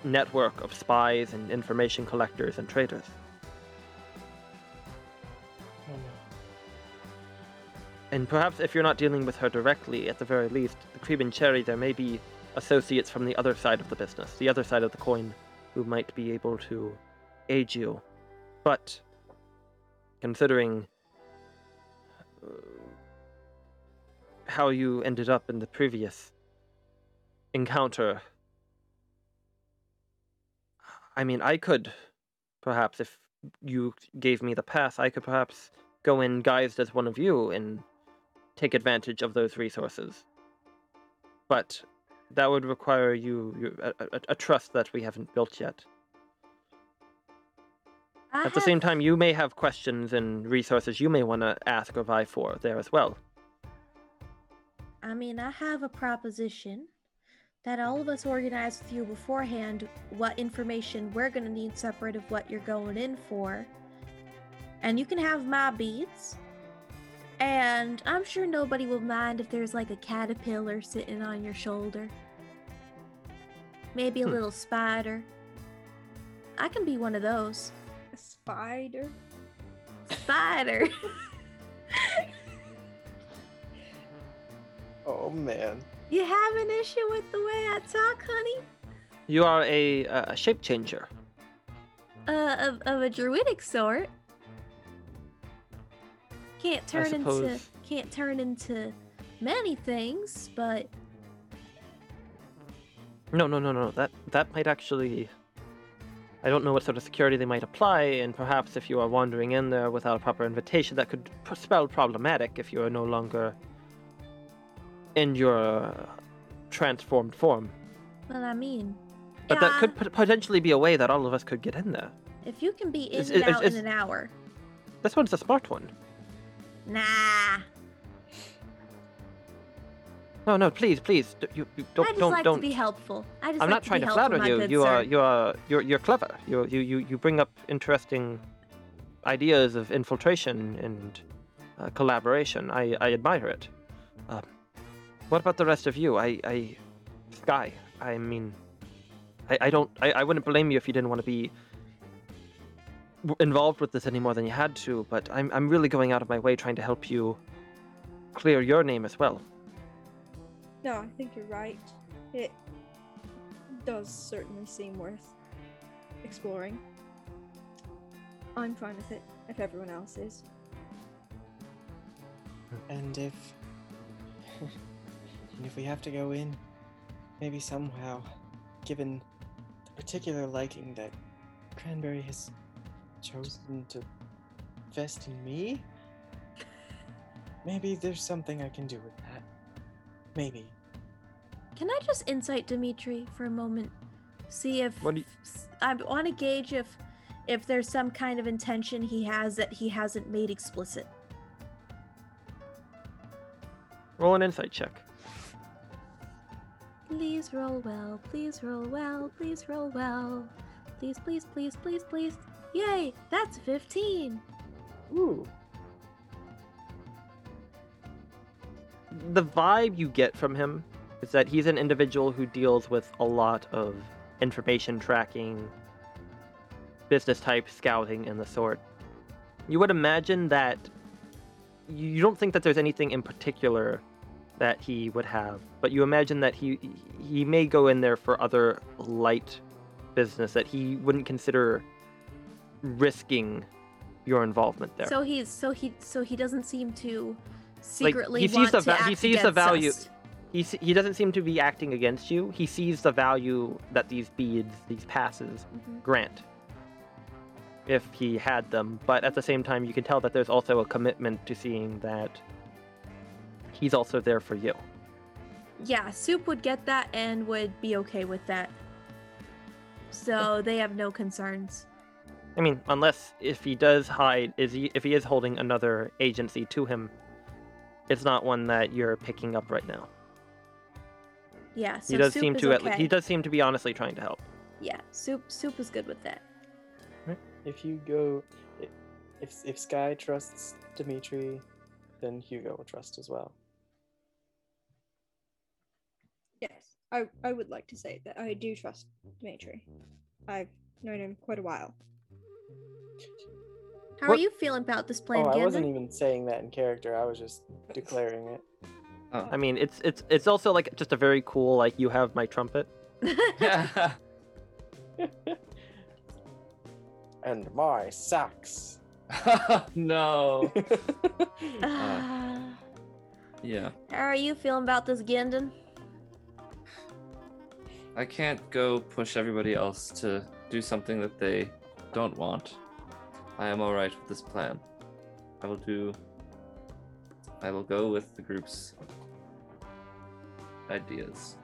network of spies and information collectors and traitors. And perhaps if you're not dealing with her directly, at the very least, the Cream and Cherry, there may be associates from the other side of the business, the other side of the coin, who might be able to aid you. But considering uh, how you ended up in the previous encounter. I mean, I could perhaps, if you gave me the pass, I could perhaps go in guised as one of you and take advantage of those resources. But that would require you, you a, a, a trust that we haven't built yet. I At the same time, you may have questions and resources you may want to ask or vie for there as well. I mean, I have a proposition that all of us organize with you beforehand what information we're going to need separate of what you're going in for. And you can have my beads. And I'm sure nobody will mind if there's like a caterpillar sitting on your shoulder. Maybe a Hmm. little spider. I can be one of those. A spider. Spider. Oh man. You have an issue with the way I talk, honey? You are a, uh, shape changer. uh, of, of a druidic sort. Can't turn into can't turn into many things, but No, no, no, no. That that might actually. I don't know what sort of security they might apply, and perhaps if you are wandering in there without a proper invitation, that could spell problematic if you are no longer in your uh, transformed form. well, I mean, But that could potentially be a way that all of us could get in there. if you can be in It's- and it's- out it's- in an hour. This one's a smart one. Nah, No, no, please, please, you, you don't, I just don't, like don't. to be helpful. I just I'm like not to trying to flatter you. You are, you are, you're, you're clever. You, you, you, you bring up interesting ideas of infiltration and uh, collaboration. I, I admire it. What about the rest of you? I, I, Sky. I mean, I, I don't. I, I wouldn't blame you if you didn't want to be involved with this any more than you had to. But I'm, I'm really going out of my way trying to help you clear your name as well. No, I think you're right. It does certainly seem worth exploring. I'm fine with it, if everyone else is. And if and if we have to go in, maybe somehow, given the particular liking that Cranberry has chosen to vest in me, maybe there's something I can do with that. Maybe. Can I just insight Dimitri for a moment? See if What do you- s- I want to gauge if if there's some kind of intention he has that he hasn't made explicit. Roll an insight check. Please roll well, please roll well, please roll well. Please, please, please, please, please. Yay, that's 15. Ooh. the vibe you get from him is that he's an individual who deals with a lot of information tracking, business type scouting, and the sort. You would imagine that you don't think that there's anything in particular that he would have, but you imagine that he he may go in there for other light business that he wouldn't consider risking your involvement there. So he's so he so he doesn't seem to secretly Like, he sees want the to va- he act sees the value- us. he he doesn't seem to be acting against you. He sees the value that these beads, these passes, Mhm. grant. If he had them, but at the same time, you can tell that there's also a commitment to seeing that he's also there for you. Yeah, Soup would get that and would be okay with that. So they have no concerns. I mean, unless if he does hide, is he if he is holding another agency to him, it's not one that you're picking up right now. Yeah, so he does Soup seem is to at okay. le- he does seem to be honestly trying to help. Yeah, Soup Soup is good with that. If you go, if if Sky trusts Dimitri, then Hugo will trust as well. Yes, I, I would like to say that I do trust Dimitri. I've known him quite a while. How are you feeling about this plan, oh, I wasn't even saying that in character. I was just declaring it. I mean, it's it's it's also like just a very cool like you have my trumpet. And my sax. no. Uh, Yeah. how are you feeling about this, Gjendin? I can't go push everybody else to do something that they don't want. I am alright with this plan. I will do. I will go with the group's ideas.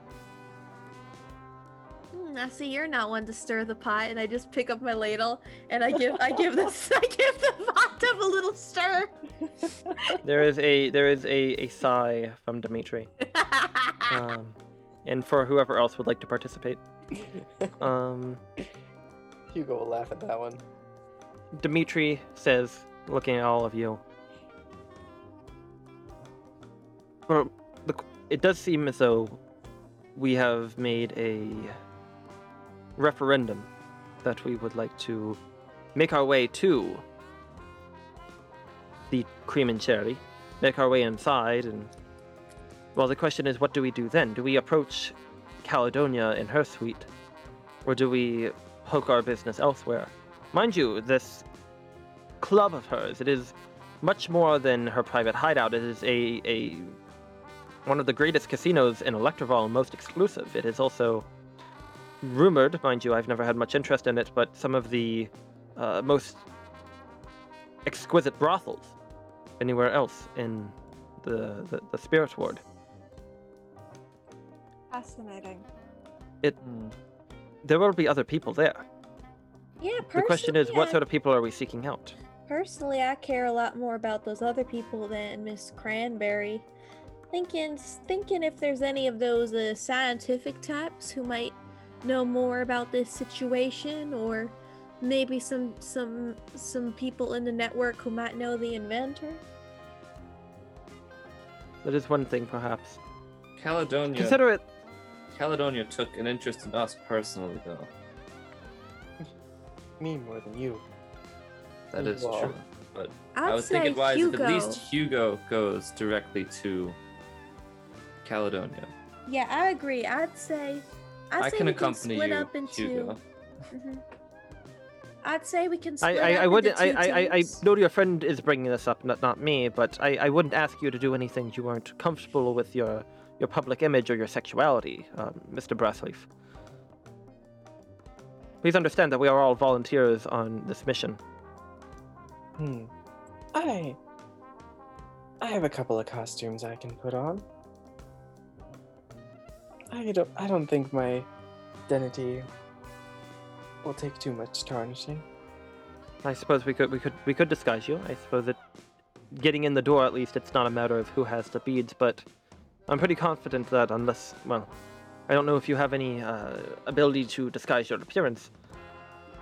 Hmm, I see you're not one to stir the pot, and I just pick up my ladle and I give I give this I give the pot of a little stir. There is a there is a, a sigh from Dimitri. Um, and for whoever else would like to participate. Um, Hugo will laugh at that one. Dimitri says, looking at all of you. Well, the, it does seem as though we have made a referendum that we would like to make our way to the cream and cherry, make our way inside, and well, the question is, what do we do then? Do we approach Caledonia in her suite, or do we poke our business elsewhere? Mind you, this club of hers, it is much more than her private hideout. It is a, a one of the greatest casinos in Electrival most exclusive. It is also rumored, mind you, I've never had much interest in it, but some of the uh, most exquisite brothels anywhere else in the, the, the Spirit Ward. Fascinating. Hmm. There will be other people there. Yeah, The question is, what personally, sort of people are we seeking out? Personally, I care a lot more about those other people than Miss Cranberry. Thinking, thinking if there's any of those uh, scientific types who might know more about this situation, or maybe some some some people in the network who might know the inventor. That is one thing, perhaps. Caledonia. Consider it Caledonia took an interest in us personally, though. Me more than you. That is Wow. true. But I'd I would say think it wise Hugo. if at least Hugo goes directly to Caledonia. Yeah, I agree. I'd say. I'd I say can we accompany split you, up into. Hugo. Mhm. I'd say we can I, split I, up I wouldn't. into I, two I, I, I know your friend is bringing this up, not not me. But I, I wouldn't ask you to do anything you weren't comfortable with your your public image or your sexuality, um, Mr. Brassleaf. Please understand that we are all volunteers on this mission. Hmm. I. I have a couple of costumes I can put on. I don't. I don't think my identity will take too much tarnishing. I suppose we could we could we could disguise you. I suppose that getting in the door at least it's not a matter of who has the beads, but I'm pretty confident that unless well, I don't know if you have any uh, ability to disguise your appearance.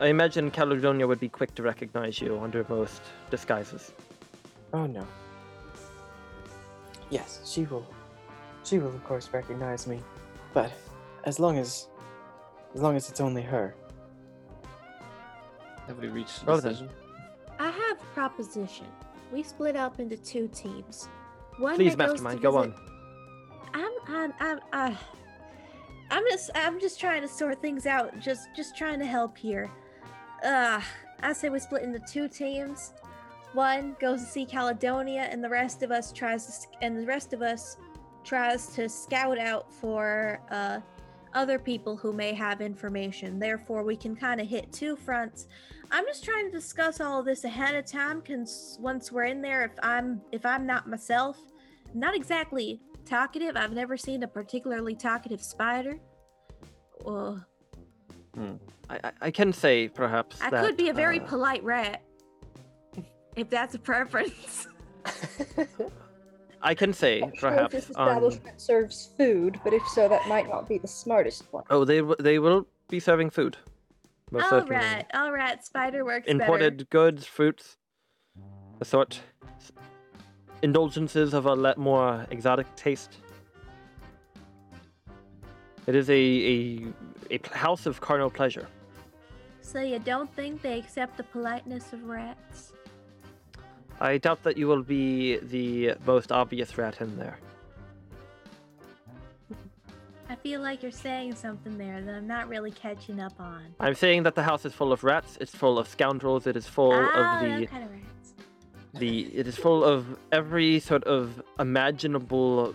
I imagine Caledonia would be quick to recognize you under most disguises. Oh no. Yes, she will. She will of course recognize me, but as long as, as long as it's only her. Have we reached a decision? I have a proposition. We split up into two teams. One Please, that goes to Mastermind, go visit- on. I'm I'm uh, I'm just I'm just trying to sort things out. Just just trying to help here. Uh, I say we split into two teams. One goes to see Caledonia, and the rest of us tries to and the rest of us tries to scout out for uh other people who may have information. Therefore, we can kind of hit two fronts. I'm just trying to discuss all of this ahead of time, cause once we're in there, if I'm if I'm not myself, not exactly talkative. I've never seen a particularly talkative spider. Well, I, I, I can say perhaps I that, could be a very uh, polite rat, if that's a preference. I can say Not sure if perhaps this on. establishment serves food, but if so, that might not be the smartest one. Oh, they they will be serving food. Most all certainly. right, all right. Spider works imported better. goods, fruits, a sort, indulgences of a more exotic taste. It is a, a, a house of carnal pleasure. So you don't think they accept the politeness of rats? I doubt that you will be the most obvious rat in there. I feel like you're saying something there that I'm not really catching up on. I'm saying that the house is full of rats, it's full of scoundrels, it is full ah, of the kind of. The it is full of every sort of imaginable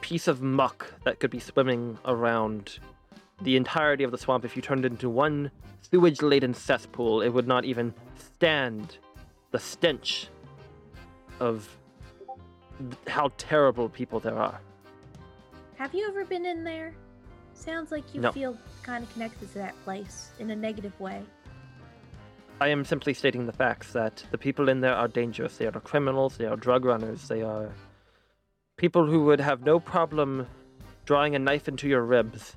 piece of muck that could be swimming around the entirety of the swamp. If you turned it into one sewage-laden cesspool, it would not even stand the stench of how terrible people there are. Have you ever been in there? Sounds like you No. feel kind of connected to that place in a negative way. I am simply stating the facts that the people in there are dangerous. They are criminals, they are drug runners, they are people who would have no problem drawing a knife into your ribs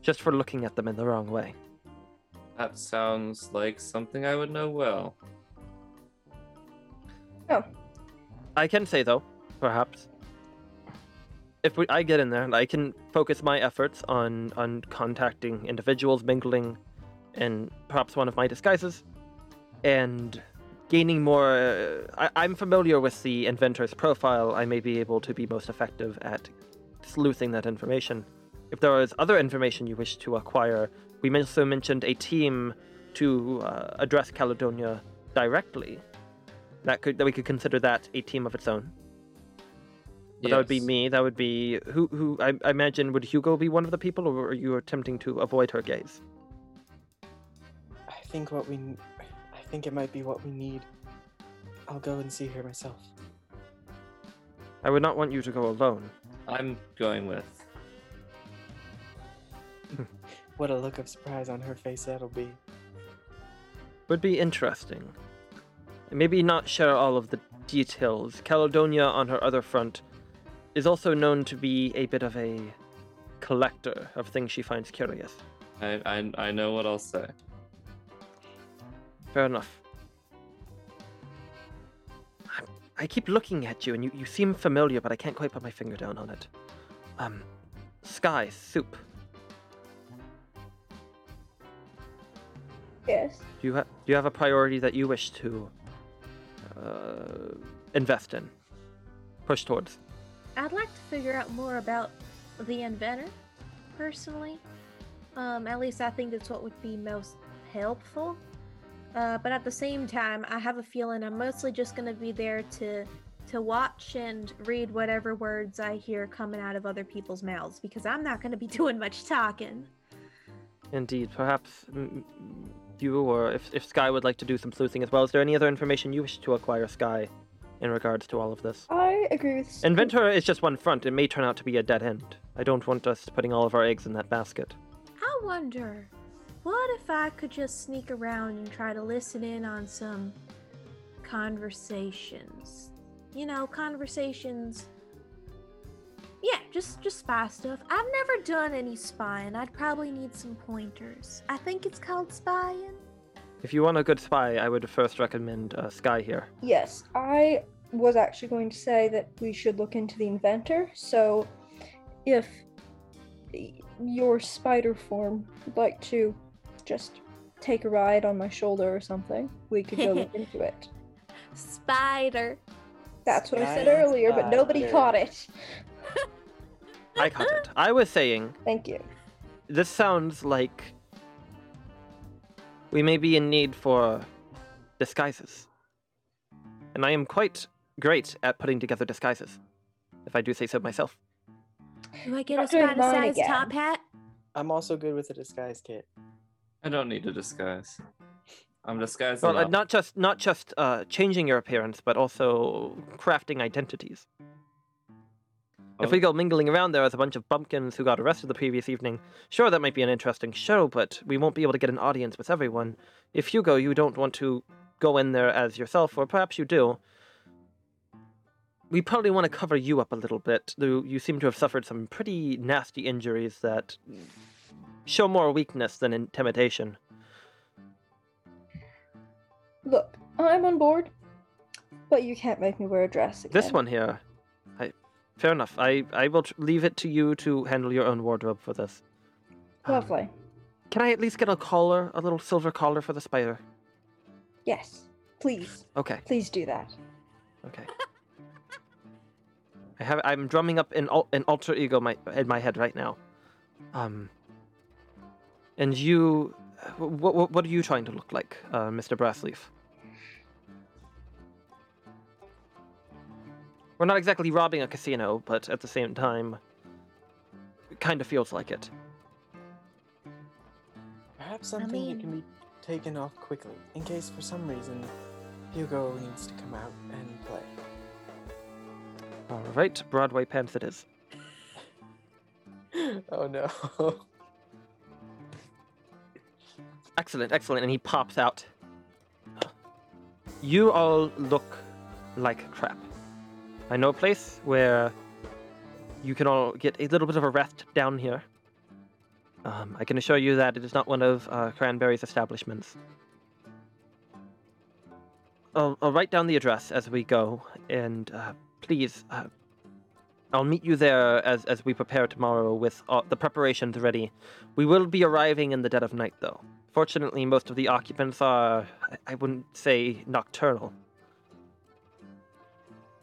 just for looking at them in the wrong way. That sounds like something I would know well. Oh. I can say though, perhaps, if we, I get in there, I can focus my efforts on on contacting individuals, mingling, and perhaps one of my disguises, and gaining more. Uh, I, I'm familiar with the inventor's profile. I may be able to be most effective at sleuthing that information. If there is other information you wish to acquire, we also mentioned a team to uh, address Caledonia directly that could that we could consider that a team of its own. But That would be me. That would be who who I, I imagine would Hugo be one of the people, or are you attempting to avoid her gaze? I think what we, think it might be what we need. I'll go and see her myself. I would not want you to go alone. I'm going with. What a look of surprise on her face that'll be. Would be interesting. Maybe not share all of the details. Caledonia, on her other front, is also known to be a bit of a collector of things she finds curious. I, I, I know what I'll say. Fair enough. I, I keep looking at you, and you, you seem familiar, but I can't quite put my finger down on it. Um, Sky Soup. Yes. Do you, ha- do you have a priority that you wish to uh, invest in, push towards? I'd like to figure out more about the inventor, personally. Um, at least I think that's what would be most helpful. Uh, but at the same time, I have a feeling I'm mostly just gonna be there to to watch and read whatever words I hear coming out of other people's mouths because I'm not gonna be doing much talking. Indeed, perhaps mm, you or if, if Sky would like to do some sleuthing as well. Is there any other information you wish to acquire, Sky, in regards to all of this? I agree with. Inventor is just one front. It may turn out to be a dead end. I don't want us putting all of our eggs in that basket. I wonder, what if I could just sneak around and try to listen in on some conversations? You know, conversations. Yeah, just just spy stuff. I've never done any spying. I'd probably need some pointers. I think it's called spying. If you want a good spy, I would first recommend uh, Sky here. Yes, I was actually going to say that we should look into the inventor. So, if your spider form would like to just take a ride on my shoulder or something, we could go look into it. Spider. That's what I said Sky earlier, but nobody spider. caught it. I caught it. I was saying Thank you. this sounds like we may be in need for disguises. And I am quite great at putting together disguises, if I do say so myself. Do I get Not a doing Spider-sized top hat? I'm also good with a disguise kit. I don't need a disguise. I'm disguised Well, uh, not just not just uh, changing your appearance, but also crafting identities. If we Oh. go mingling around there as a bunch of bumpkins who got arrested the previous evening, sure, that might be an interesting show, but we won't be able to get an audience with everyone. If Hugo, you don't want to go in there as yourself, or perhaps you do, we probably want to cover you up a little bit. though You seem to have suffered some pretty nasty injuries that show more weakness than intimidation. Look, I'm on board, but you can't make me wear a dress again. This one here, I, fair enough. I, I will tr- leave it to you to handle your own wardrobe for this. Um, Lovely. Can I at least get a collar, a little silver collar for the spider? Yes. Please. Okay, Please do that. okay. I have. I'm drumming up an al- an alter ego my, in my head right now. Um. And you, what what, what are you trying to look like, uh, Mr. Brassleaf? We're not exactly robbing a casino, but at the same time, it kind of feels like it. Perhaps something that can be taken off quickly, in case for some reason Hugo needs to come out and play. All right, Broadway pants it is. oh no. Excellent, excellent. And he pops out. You all look like crap. I know a place where you can all get a little bit of a rest down here. Um, I can assure you that it is not one of uh, Cranberry's establishments. I'll, I'll write down the address as we go, and uh, please, uh, I'll meet you there as, as we prepare tomorrow with the preparations ready. We will be arriving in the dead of night, though. Fortunately, most of the occupants are, I- wouldn't say nocturnal.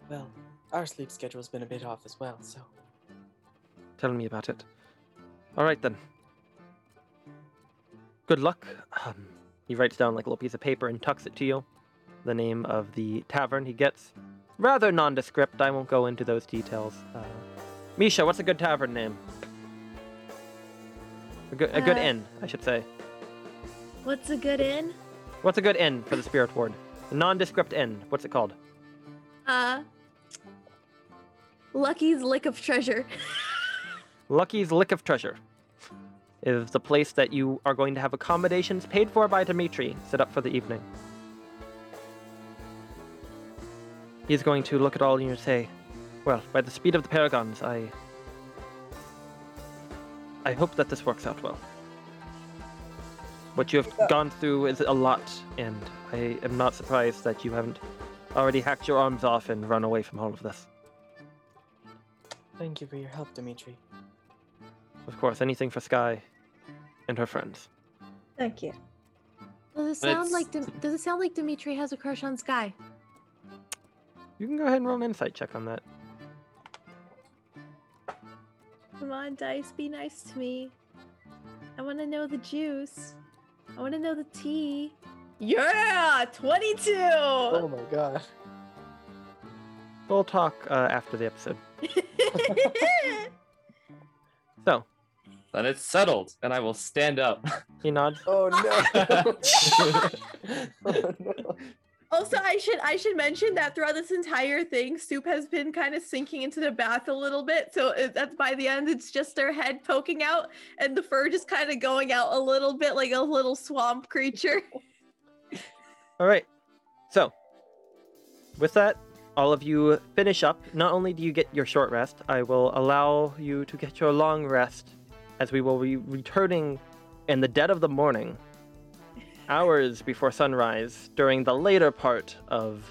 well, our sleep schedule's been a bit off as well, so Tell me about it. All right, then. Good luck. Um, he writes down like a little piece of paper and tucks it to you. The name of the tavern he gets. Rather nondescript. I won't go into those details. Uh, Misha, what's a good tavern name? A good, a good Uh, inn, I should say. What's a good inn? What's a good inn for the spirit ward? A nondescript inn. What's it called? Uh, Lucky's Lick of Treasure. Lucky's Lick of Treasure is the place that you are going to have accommodations paid for by Dimitri set up for the evening. He's going to look at all you and say, Well, by the speed of the paragons, I. I hope that this works out well. What you have gone through is a lot, and I am not surprised that you haven't already hacked your arms off and run away from all of this. thank you for your help, Dimitri. Of course, anything for Sky and her friends. Thank you. Does it But sound it's- like Dim- Does it sound like Dimitri has a crush on Sky? You can go ahead and roll an insight check on that. Come on, dice, be nice to me. I want to know the juice. I want to know the T. Yeah, twenty-two. Oh my god. We'll talk uh, after the episode. So, Then it's settled, and I will stand up. he nods. Oh no. oh no. Also, I should I should mention that throughout this entire thing, Soup has been kind of sinking into the bath a little bit. So it, that's by the end, it's just their head poking out, and the fur just kind of going out a little bit like a little swamp creature. All right. So, with that, all of you finish up. Not only do you get your short rest, I will allow you to get your long rest as we will be returning in the dead of the morning, hours before sunrise, during the later part of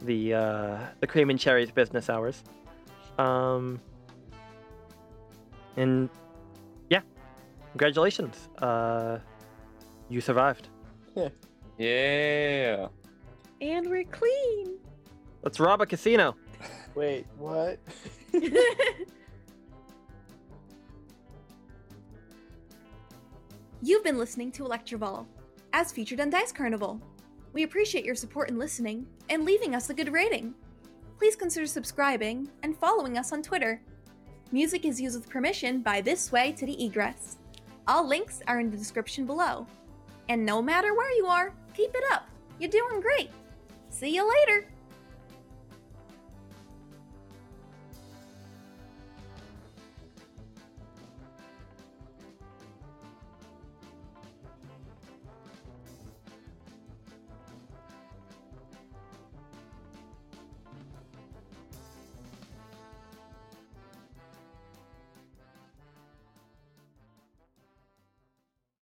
the uh, the cream and cherries business hours. Um, and yeah, congratulations. Uh, you survived. yeah. Yeah. And we're clean. Let's rob a casino. Wait, what? You've been listening to Electrival, as featured on Dice Carnival. We appreciate your support in listening and leaving us a good rating. Please consider subscribing and following us on Twitter. Music is used with permission by This Way to the Egress. All links are in the description below. And no matter where you are, keep it up. You're doing great. See you later.